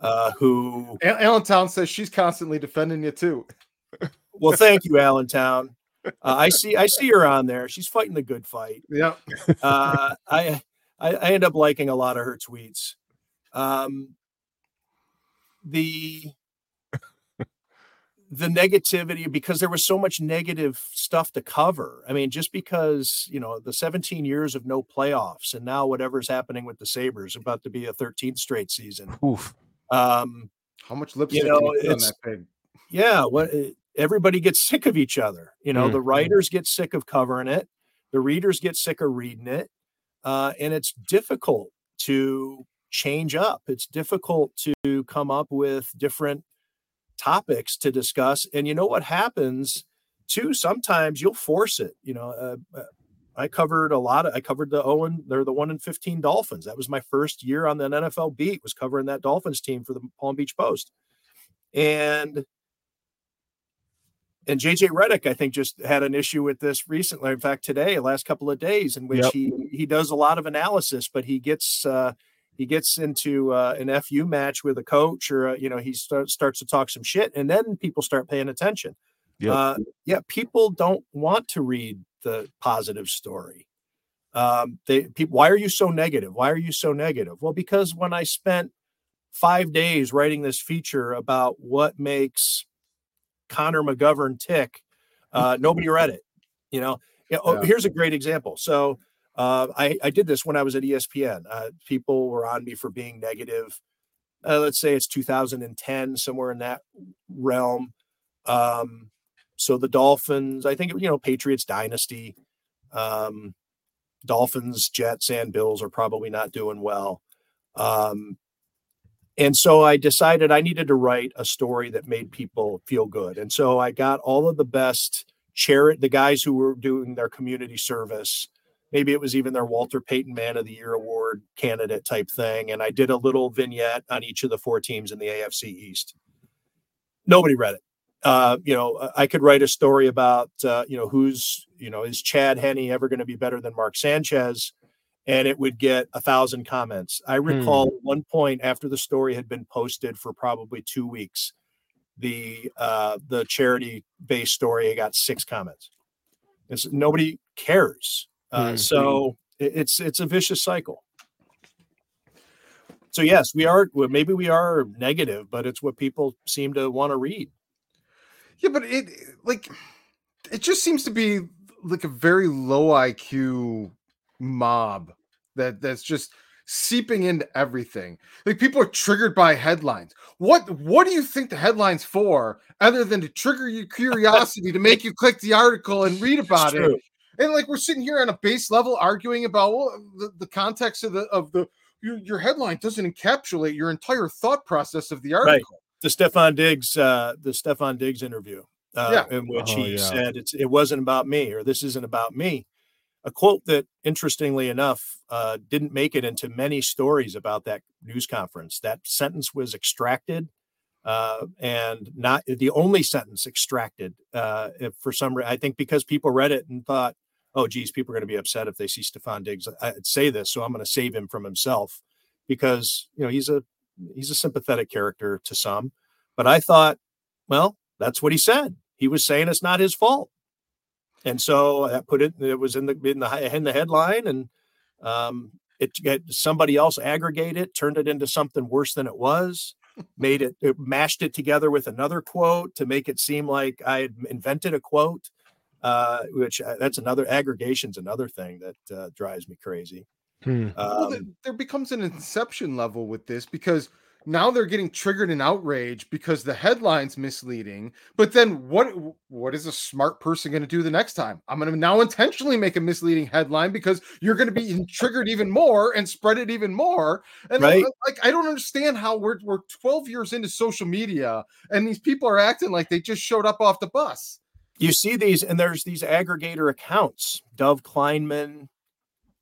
uh, who Allentown says she's constantly defending you too. well, thank you, Allentown. Uh, I see, I see her on there. She's fighting the good fight. Yeah. uh, I, I I end up liking a lot of her tweets. Um, the the negativity because there was so much negative stuff to cover. I mean, just because you know the 17 years of no playoffs and now whatever's happening with the Sabres about to be a 13th straight season. Oof. Um, How much lipstick know, you put on that pig? yeah what eh, everybody gets sick of each other you know Mm. the writers get sick of covering it the readers get sick of reading it uh, and it's difficult to change up. It's difficult to come up with different topics to discuss and you know what happens too sometimes you'll force it you know uh, uh, i covered a lot of i covered the owen they're the 1 in 15 dolphins. That was my first year on the nfl beat was covering that dolphins team for the palm beach post. And and JJ Redick, I think, just had an issue with this recently. In fact, today, last couple of days, in which Yep. he he does a lot of analysis, but he gets uh, he gets into uh, an FU match with a coach, or uh, you know, he start, starts to talk some shit, and then people start paying attention. Yep. Uh, yeah, people don't want to read the positive story. Um, they people, why are you so negative? Why are you so negative? Well, because when I spent five days writing this feature about what makes Connor McGovern tick, uh, nobody read it. You know, Yeah, oh, Yeah. here's a great example. So uh, I, I did this when I was at ESPN. Uh, people were on me for being negative. uh, let's say it's 2010, somewhere in that realm. Um, so the Dolphins, I think, you know, Patriots dynasty, um, Dolphins, Jets, and Bills are probably not doing well. Um, and so I decided I needed to write a story that made people feel good. And so I got all of the best charity, the guys who were doing their community service. Maybe it was even their Walter Payton Man of the Year award candidate type thing. And I did a little vignette on each of the four teams in the AFC East. Nobody read it. Uh, you know, I could write a story about, uh, you know, who's, you know, is Chad Henne ever going to be better than Mark Sanchez? And it would get a thousand comments. I recall hmm. one point after the story had been posted for probably two weeks, the uh, the charity based story got six comments. It's, nobody cares. Uh, hmm. So it, it's it's a vicious cycle. So yes, we are. Well, maybe we are negative, but it's what people seem to want to read. Yeah, but it like it just seems to be like a very low IQ mob that that's just seeping into everything. Like people are triggered by headlines. What what do you think the headlines for other than to trigger your curiosity to make you click the article and read about it? And like we're sitting here on a base level arguing about well, the, the context of the of the your, your headline doesn't encapsulate your entire thought process of the article. Right. The Stefon Diggs uh the Stefon Diggs interview uh, yeah. in which oh, he yeah. said it's it wasn't about me or this isn't about me a quote that, interestingly enough, uh, didn't make it into many stories about that news conference. That sentence was extracted uh, and not the only sentence extracted. Uh, for some reason, I think because people read it and thought, "Oh, geez, people are going to be upset if they see Stefon Diggs I'd say this," so I'm going to save him from himself because you know he's a he's a sympathetic character to some. But I thought, well, that's what he said. He was saying it's not his fault and so that put it. It was in the in the in the headline, and um, it, it somebody else aggregated it, turned it into something worse than it was. Made it, it mashed it together with another quote to make it seem like I had invented a quote. Uh, which uh, that's another aggregation's another thing that uh, drives me crazy. Hmm. Um, well, there becomes an inception level with this because now they're getting triggered in outrage because the headline's misleading. But then what what is a smart person going to do the next time? I'm going to now intentionally make a misleading headline because you're going to be triggered even more and spread it even more. And right. like I don't understand how we're we're 12 years into social media and these people are acting like they just showed up off the bus. You see these and there's these aggregator accounts, Dov Kleiman,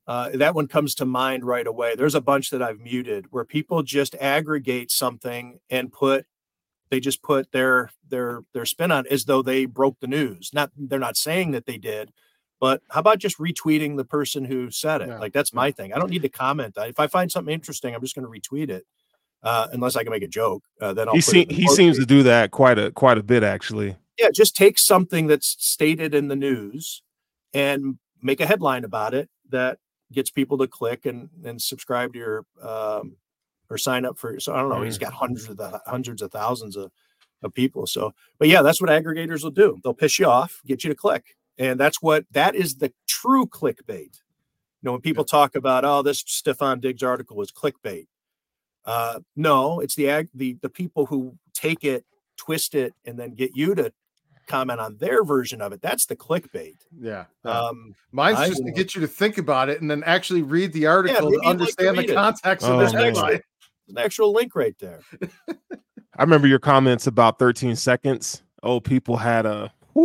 uh, that one comes to mind right away. There's a bunch that I've muted where people just aggregate something and put they just put their their their spin on it as though they broke the news. Not they're not saying that they did, but how about just retweeting the person who said it? Yeah. Like that's my thing. I don't need to comment. If I find something interesting, I'm just going to retweet it. Uh, unless I can make a joke, uh, then I'll he, see, he seems to do that quite a quite a bit actually. Yeah, just take something that's stated in the news and make a headline about it that gets people to click and and subscribe to your um, or sign up for. So I don't know. He's got hundreds of the, hundreds of thousands of of people. So, but yeah, that's what aggregators will do. They'll piss you off, get you to click, and that's what that is the true clickbait. You know, when people yeah. talk about oh, this Stefon Diggs article was clickbait. Uh, no, it's the ag the the people who take it, twist it, and then get you to comment on their version of it. That's the clickbait. Yeah. Um, Mine's I just to get you to think about it and then actually read the article yeah, to understand like to the context of oh, this headline. An actual link right there. I remember your comments about 13 seconds. Oh, people had a.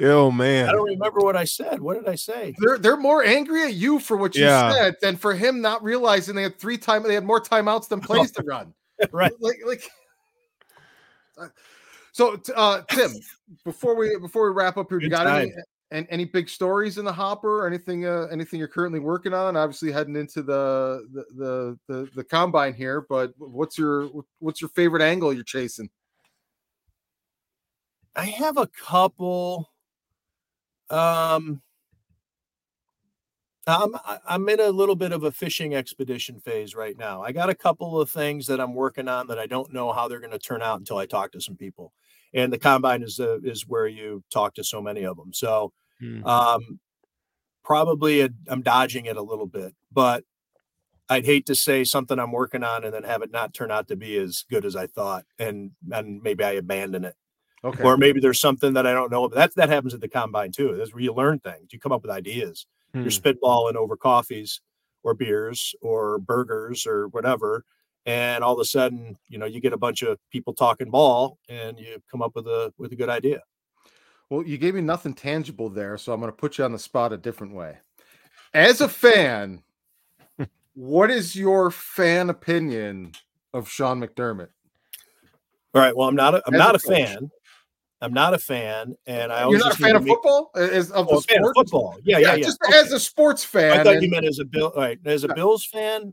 oh man. I don't remember what I said. What did I say? They're they're more angry at you for what you yeah. said than for him not realizing they had three time they had more timeouts than plays to run. right. Like like so, uh, Tim, before we before we wrap up here, Good you got time. any and any big stories in the hopper? Anything uh, anything you're currently working on? Obviously, heading into the the the the, the combine here, but what's your what's your favorite angle you're chasing? I have a couple. Um, I'm I'm in a little bit of a fishing expedition phase right now. I got a couple of things that I'm working on that I don't know how they're going to turn out until I talk to some people. And the combine is the is where you talk to so many of them. So hmm. um, probably I'm dodging it a little bit, but I'd hate to say something I'm working on and then have it not turn out to be as good as I thought, and and maybe I abandon it. Okay. Or maybe there's something that I don't know. But that that happens at the combine too. That's where you learn things. You come up with ideas. Hmm. You're spitballing over coffees or beers or burgers or whatever, and all of a sudden, you know, you get a bunch of people talking ball, and you come up with a with a good idea. Well, you gave me nothing tangible there, so I'm going to put you on the spot a different way. As a fan, what is your fan opinion of Sean McDermott? All right. Well, I'm not. A, I'm As not a coach. fan. I'm not a fan, and I You're not oh, a fan of make- football, as of Oh, the of football. Yeah, yeah, yeah. Just Okay. as a sports fan. I thought and- you meant as a bill. right? as a Yeah. Bills fan,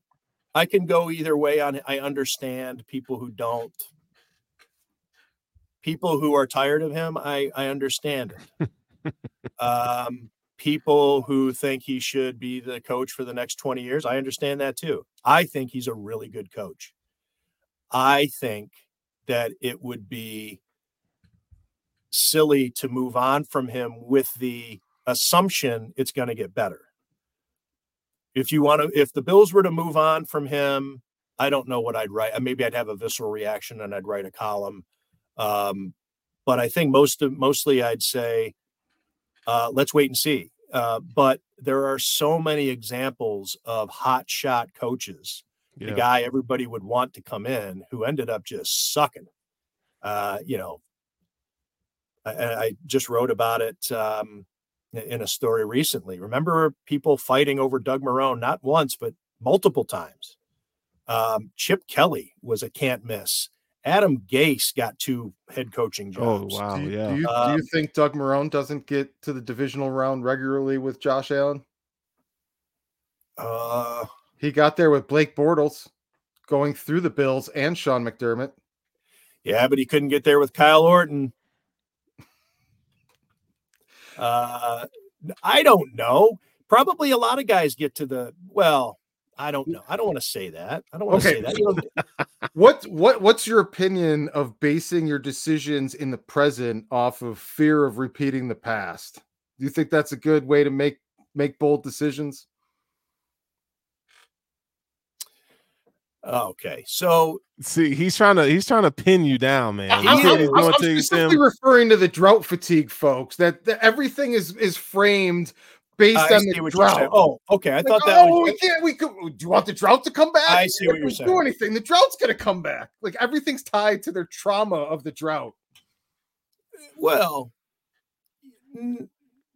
I can go either way. On. I understand people who don't. People who are tired of him, I I understand it. um, people who think he should be the coach for the next twenty years, I understand that too. I think he's a really good coach. I think that it would be silly to move on from him with the assumption it's going to get better. If you want to, if the Bills were to move on from him, I don't know what I'd write. Maybe I'd have a visceral reaction and I'd write a column. Um, but I think most of mostly I'd say, uh, let's wait and see. Uh, but there are so many examples of hot shot coaches, the guy everybody would want to come in who ended up just sucking. Uh, you know, I, I just wrote about it um, in a story recently. Remember people fighting over Doug Marrone, not once, but multiple times. Um, Chip Kelly was a can't miss. Adam Gase got two head coaching jobs. Oh jobs. wow, do you, yeah. do you, do Um, you think Doug Marrone doesn't get to the divisional round regularly with Josh Allen? Uh, He got there with Blake Bortles going through the Bills and Sean McDermott. yeah, but he couldn't get there with Kyle Orton. Uh, I don't know. Probably a lot of guys get to the well. I don't know. I don't want to say that. I don't want to say that. You know, What what what's your opinion of basing your decisions in the present off of fear of repeating the past? Do you think that's a good way to make make bold decisions? Okay, so See, he's trying to he's trying to pin you down, man. I- You I'm, he's I'm- I'm to specifically referring to the drought fatigue, folks. That, that everything is is framed based I on the what you're drought. Oh, okay. I Like, thought that oh, was we can't. We could. Do you want the drought to come back? I see what you're we saying. Do anything? The drought's gonna come back. Like everything's tied to their trauma of the drought. well, n-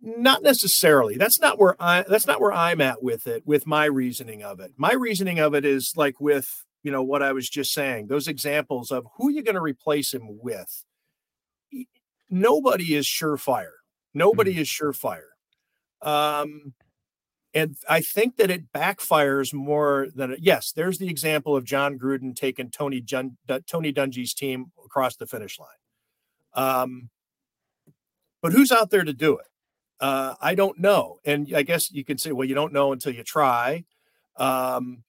not necessarily. That's not where I. That's not where I'm at with it. With my reasoning of it, my reasoning of it is like with you know what I was just saying. Those examples of who you're going to replace him with. Nobody is surefire. Nobody is surefire. Um, and I think that it backfires more than it, yes. There's the example of Jon Gruden taking Tony Jun, Tony Dungy's team across the finish line. Um, but who's out there to do it? Uh, I don't know. And I guess you can say, well, you don't know until you try. Um,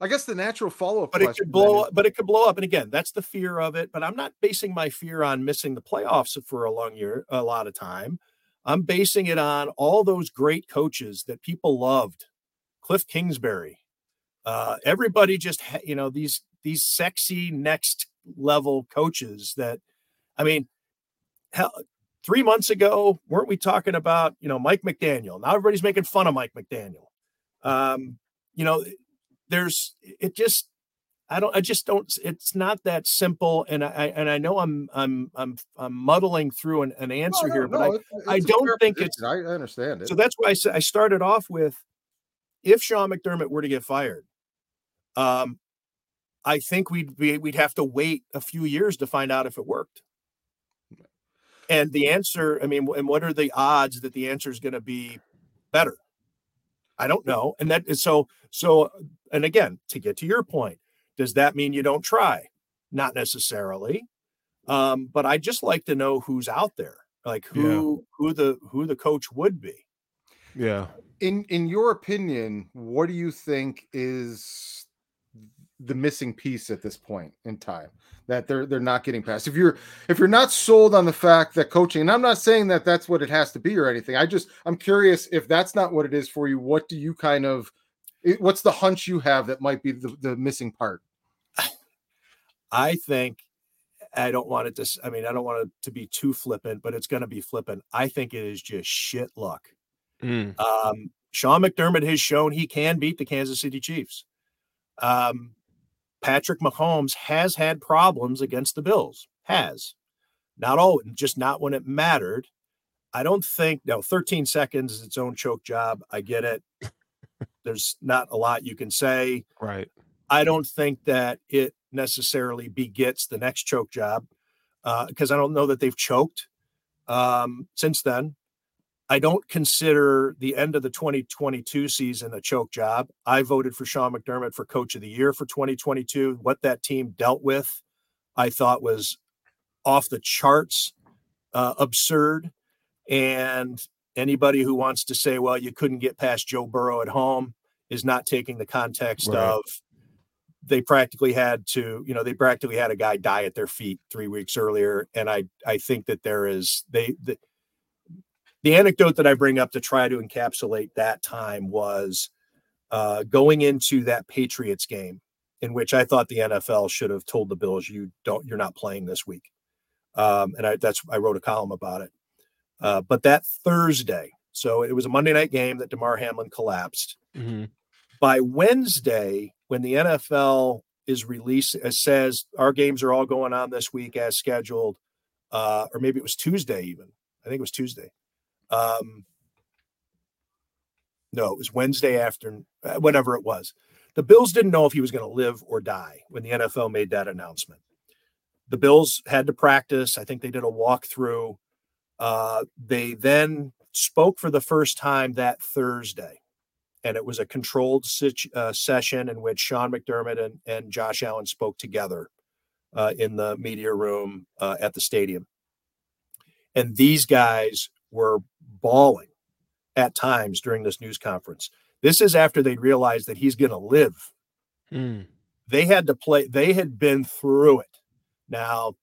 I guess the natural follow up. but it could blow up, but it could blow up. And again, that's the fear of it. But I'm not basing my fear on missing the playoffs for a long year, a lot of time. I'm basing it on all those great coaches that people loved. Cliff Kingsbury. Uh, everybody just, ha- you know, these these sexy next level coaches that, I mean, hell, three months ago, weren't we talking about, you know, Mike McDaniel? Now everybody's making fun of Mike McDaniel. Um, you know, there's it just I don't I just don't it's not that simple and I and I know I'm I'm I'm I'm muddling through an, an answer here but I I don't think it's- I understand it. so that's why I said I started off with if Sean McDermott were to get fired um I think we'd be we'd have to wait a few years to find out if it worked. And the answer, I mean, and what are the odds that the answer is going to be better? I don't know. And that is so, so, and again, to get to your point, does that mean you don't try? Not necessarily. Um, but I just like to know who's out there, like who, who the, who the coach would be. Yeah. in in your opinion, what do you think is the missing piece at this point in time that they're they're not getting past? If you're if you're not sold on the fact that coaching, and I'm not saying that that's what it has to be or anything. I just I'm curious if that's not what it is for you. What do you kind of what's the hunch you have that might be the, the missing part? I think I don't want it to. I mean, I don't want it to be too flippant, but it's going to be flippant. I think it is just shit luck. Mm. Um, Sean McDermott has shown he can beat the Kansas City Chiefs. Um, Patrick Mahomes has had problems against the Bills. Has not all, just not when it mattered. I don't think no 13 seconds is its own choke job. I get it. There's not a lot you can say. Right. I don't think that it necessarily begets the next choke job because uh, I don't know that they've choked um, since then. I don't consider the end of the 2022 season a choke job. I voted for Sean McDermott for coach of the year for 2022. What that team dealt with, I thought was off the charts, uh, absurd. And anybody who wants to say, well, you couldn't get past Joe Burrow at home is not taking the context right. of they practically had to, you know, they practically had a guy die at their feet three weeks earlier. And I, I think that there is they, the, the anecdote that I bring up to try to encapsulate that time was uh, going into that Patriots game, in which I thought the NFL should have told the Bills, "You don't, you're not playing this week," um, and I, that's I wrote a column about it. Uh, but that Thursday, so it was a Monday night game that Damar Hamlin collapsed. Mm-hmm. By Wednesday, when the NFL is released, it says our games are all going on this week as scheduled, uh, or maybe it was Tuesday even. I think it was Tuesday. Um, no, it was Wednesday after, uh, whatever it was. The Bills didn't know if he was going to live or die when the NFL made that announcement. The Bills had to practice. I think they did a walkthrough. Uh, they then spoke for the first time that Thursday, and it was a controlled situ- uh, session in which Sean McDermott and, and Josh Allen spoke together uh, in the media room uh, at the stadium. And these guys were bawling at times during this news conference. This is after they realized that he's going to live. Mm. They had to play, they had been through it. Now,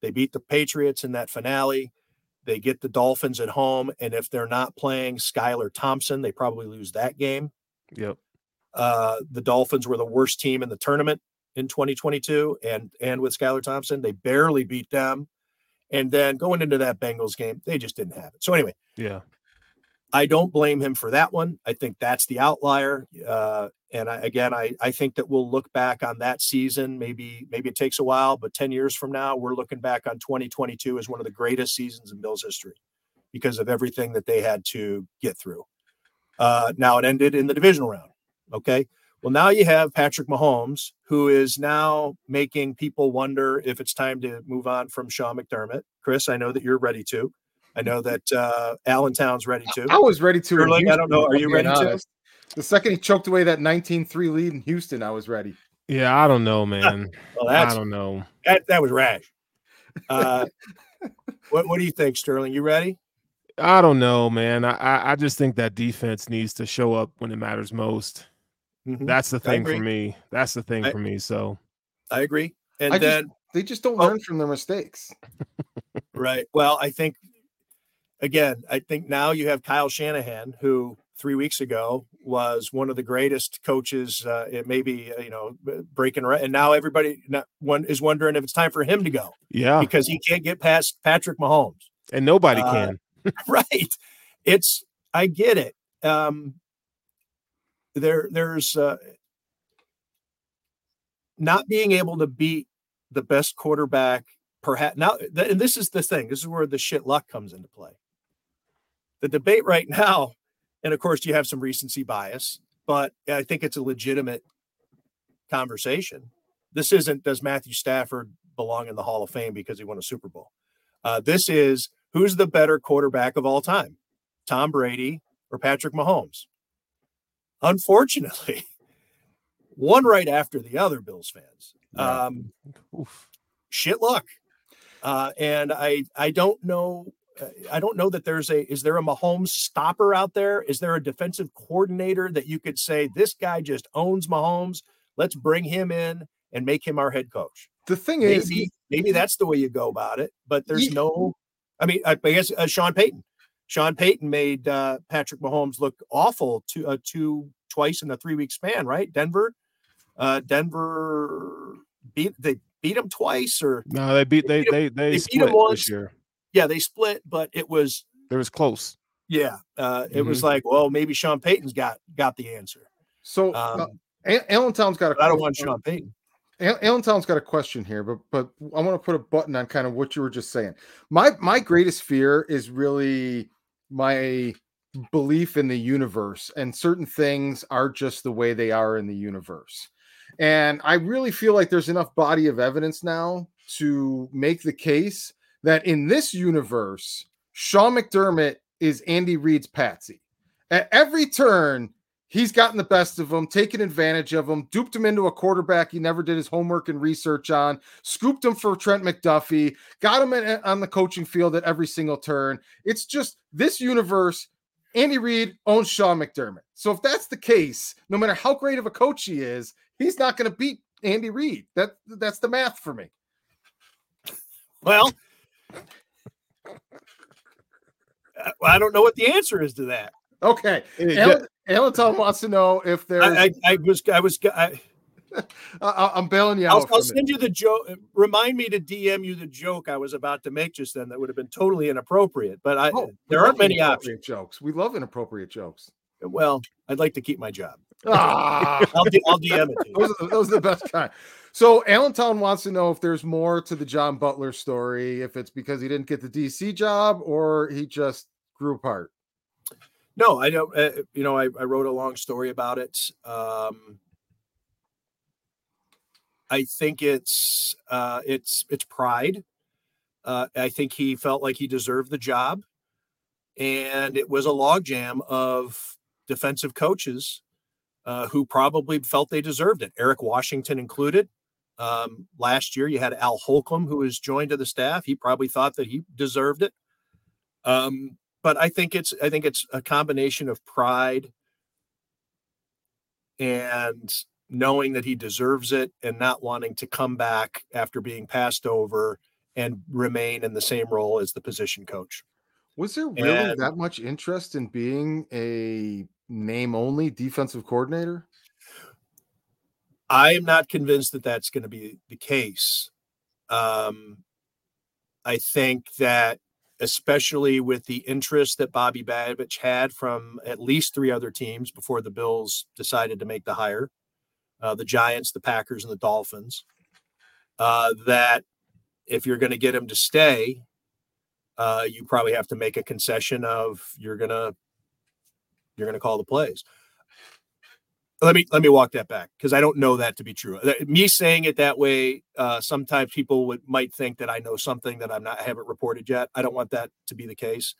they beat the Patriots in that finale. They get the Dolphins at home. And if they're not playing Skylar Thompson, they probably lose that game. Yep. Uh, the Dolphins were the worst team in the tournament in 2022. And, and with Skylar Thompson, they barely beat them. And then going into that Bengals game, they just didn't have it. So anyway, yeah, I don't blame him for that one. I think that's the outlier. Uh, and I, again, I, I think that we'll look back on that season. Maybe maybe it takes a while, but ten years from now, we're looking back on 2022 as one of the greatest seasons in Bills history because of everything that they had to get through. Uh, now it ended in the divisional round. Okay, well, now you have Patrick Mahomes, who is now making people wonder if it's time to move on from Sean McDermott. Chris, I know that you're ready to. I know that uh, Allentown's ready to. I was ready to. Like, I don't know. Are you ready honest. to? The second he choked away that 19-3 lead in Houston, I was ready. Yeah, I don't know, man. well, I don't know. That, that was rash. Uh, what What do you think, Sterling? You ready? I don't know, man. I I just think that defense needs to show up when it matters most. Mm-hmm. That's the thing for me. That's the thing I, for me. So I agree. And I then just, they just don't oh, learn from their mistakes. right. Well, I think again, I think now you have Kyle Shanahan, who three weeks ago was one of the greatest coaches. Uh, it may be uh, you know breaking right, and now everybody one is wondering if it's time for him to go. Yeah, because he can't get past Patrick Mahomes, and nobody uh, can. right. It's I get it. Um, there there's uh, not being able to beat the best quarterback perhaps now th- and this is the thing this is where the shit luck comes into play. The debate right now and of course you have some recency bias but i think it's a legitimate conversation. This isn't does matthew stafford belong in the hall of fame because he won a super bowl? Uh, this is who's the better quarterback of all time tom brady or patrick mahomes unfortunately, one right after the other Bills fans. Um, shit luck. Uh, and I I don't know uh, I don't know that there's a is there a Mahomes stopper out there? Is there a defensive coordinator that you could say this guy just owns Mahomes? Let's bring him in and make him our head coach. The thing maybe, is, maybe that's the way you go about it. But there's no, I mean, I, I guess uh, Sean Payton. Sean Payton made uh, Patrick Mahomes look awful to uh, two twice in a three week span, right? Denver, uh, Denver beat they beat them twice or no? They beat they they they, they, they split this year. Yeah, they split, but it was it was close. Yeah, uh, it mm-hmm. was like, well, maybe Sean Payton's got got the answer. So uh, um, uh, Allentown's got a. I don't want Sean Payton. Allentown's got a question here, but but I want to put a button on kind of what you were just saying. My my greatest fear is really my belief in the universe, and certain things are just the way they are in the universe. And I really feel like there's enough body of evidence now to make the case that in this universe, Sean McDermott is Andy Reid's patsy. At every turn, he's gotten the best of him, taken advantage of him, duped him into a quarterback he never did his homework and research on, scooped him for Trent McDuffie, got him in, on the coaching field at every single turn. It's just this universe. Andy Reid owns Sean McDermott. So if that's the case, no matter how great of a coach he is, he's not going to beat Andy Reid. That that's the math for me. Well, I don't know what the answer is to that. Okay, Alan, wants to know if there's. I, I, I was I was I, I'm bailing you I'll, out. I'll send you the joke. Remind me to DM you the joke I was about to make just then. That would have been totally inappropriate. But I oh, there aren't many options. Jokes. We love inappropriate jokes. Well, I'd like to keep my job. Ah. I'll, I'll DM it. Those are, those, are, the best kind. So Allentown wants to know if there's more to the John Butler story. If it's because he didn't get the DC job or he just grew apart? No, I don't. Uh, you know, I, I, wrote a long story about it. Um, I think it's uh, it's it's pride. Uh, I think he felt like he deserved the job, and it was a logjam of defensive coaches uh, who probably felt they deserved it. Eric Washington included. Um, last year, you had Al Holcomb, who was joined to the staff. He probably thought that he deserved it. Um, but I think it's I think it's a combination of pride and knowing that he deserves it and not wanting to come back after being passed over and remain in the same role as the position coach. Was there really and, that much interest in being a name only defensive coordinator? I am not convinced that that's going to be the case. Um, I think that especially with the interest that Bobby Babich had from at least three other teams before the Bills decided to make the hire uh, the Giants, the Packers, and the Dolphins. Uh, that if you're going to get him to stay, uh, you probably have to make a concession of you're going to you're going to call the plays let me let me walk that back because I don't know that to be true. Me saying it that way, uh, sometimes people would might think that I know something that I'm not I haven't reported yet. I don't want that to be the case,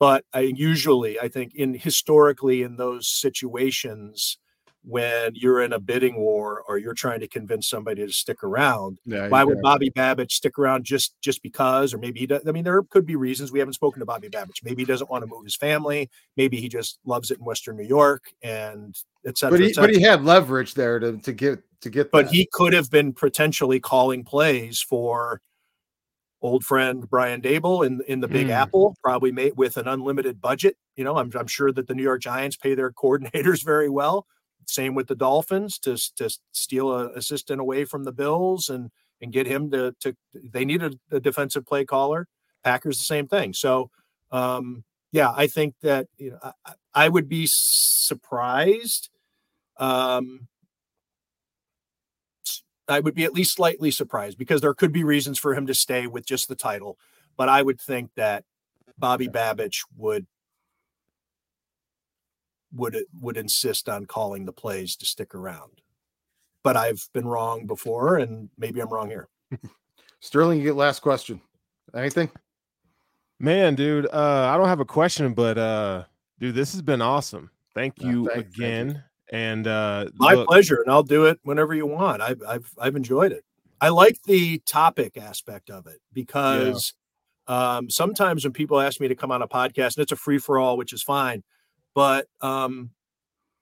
but I usually I think in historically in those situations, when you're in a bidding war or you're trying to convince somebody to stick around. Yeah, why would Bobby Babich stick around just just because? Or maybe he does. I mean, there could be reasons. We haven't spoken to Bobby Babich. Maybe he doesn't want to move his family. Maybe he just loves it in Western New York and etc. But he but he had leverage there to to get to get. But that. he could have been potentially calling plays for old friend Brian Daboll in in the Big mm. Apple, probably made with an unlimited budget. You know, I'm I'm sure that the New York Giants pay their coordinators very well. Same with the Dolphins to to steal a assistant away from the Bills and and get him to to they need a, a defensive play caller. Packers the same thing. So um, yeah, I think that you know I, I would be surprised. Um, I would be at least slightly surprised because there could be reasons for him to stay with just the title, but I would think that Bobby Babich would would would insist on calling the plays to stick around. But I've been wrong before, and maybe I'm wrong here. Sterling, you get last question. Anything? Man, dude, uh, I don't have a question, but uh, dude, this has been awesome. Thank you thank, again. Thank you. And uh, my look, pleasure, and I'll do it whenever you want. I've I've I've enjoyed it. I like the topic aspect of it because yeah. um, sometimes when people ask me to come on a podcast, and it's a free for all, which is fine but um,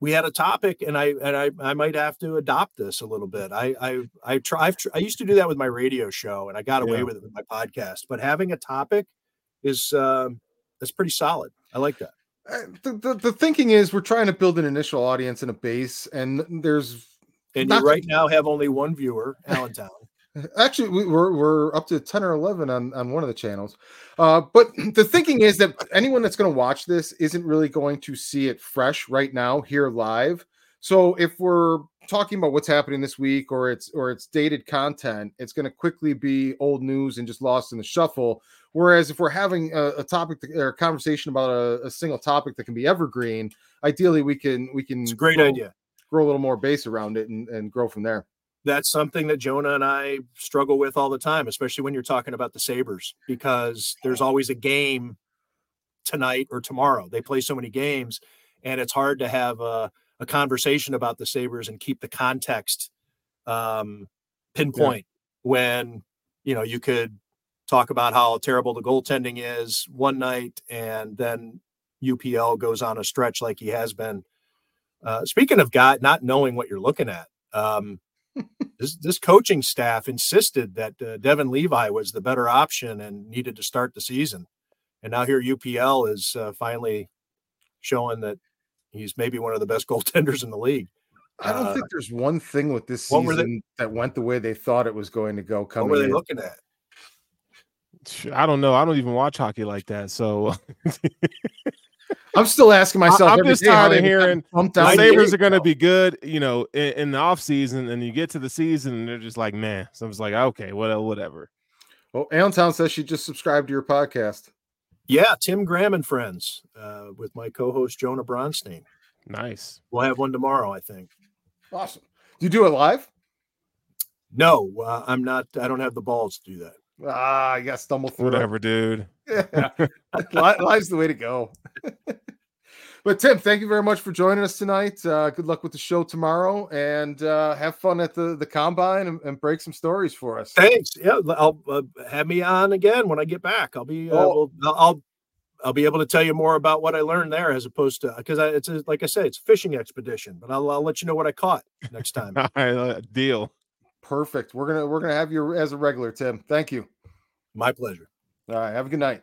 we had a topic and I and I, I might have to adopt this a little bit. I I I try I've, I used to do that with my radio show and I got away yeah. with it with my podcast. But having a topic is um, that's pretty solid. I like that. Uh, the, the, the thinking is we're trying to build an initial audience and a base, and there's And you right now have only one viewer, Allentown. Actually, we, we're we're up to ten or eleven on on one of the channels. Uh, but the thinking is that anyone that's going to watch this isn't really going to see it fresh right now here live. So if we're talking about what's happening this week or it's or it's dated content, it's going to quickly be old news and just lost in the shuffle. Whereas if we're having a, a topic to, or a conversation about a, a single topic that can be evergreen, ideally we can we can It's a great grow, idea. grow a little more base around it and, and grow from there. That's something that Jonah and I struggle with all the time, especially when you're talking about the Sabres, because there's always a game tonight or tomorrow. They play so many games, and it's hard to have a, a conversation about the Sabres and keep the context um, pinpoint when you know you could talk about how terrible the goaltending is one night and then UPL goes on a stretch like he has been. Uh, speaking of God not knowing what you're looking at, um, this this coaching staff insisted that uh, Devon Levi was the better option and needed to start the season, and now here UPL is uh, finally showing that he's maybe one of the best goaltenders in the league. I don't Uh, think there's one thing with this what were they- season that went the way they thought it was going to go. What Coming were they in. looking at? I don't know. I don't even watch hockey like that. So I'm still asking myself. I'm just tired of hearing bumped the down I to did. Sabres are going to be good, you know, in, in the off season, and you get to the season, and they're just like, man. So I'm just like, okay, what, whatever. Well, Allentown says she just subscribed to your podcast. Yeah, Tim Graham and friends uh, with my co-host Jonah Bronstein. Nice. We'll have one tomorrow, I think. Awesome. Do you do it live? No, uh, I'm not. I don't have the balls to do that. Ah, you got stumble through. it. Whatever, dude. Yeah. Li- Live's the way to go. but Tim, thank you very much for joining us tonight. Uh, good luck with the show tomorrow, and uh, have fun at the the combine and, and break some stories for us. Thanks. Yeah, I'll uh, have me on again when I get back. I'll be. Uh, Oh. well, I'll. I'll be able to tell you more about what I learned there, as opposed to because it's a, like I say, it's a fishing expedition. But I'll, I'll let you know what I caught next time. All right, uh, deal. Perfect. We're gonna we're gonna have you as a regular, Tim. Thank you. My pleasure. All right. Have a good night.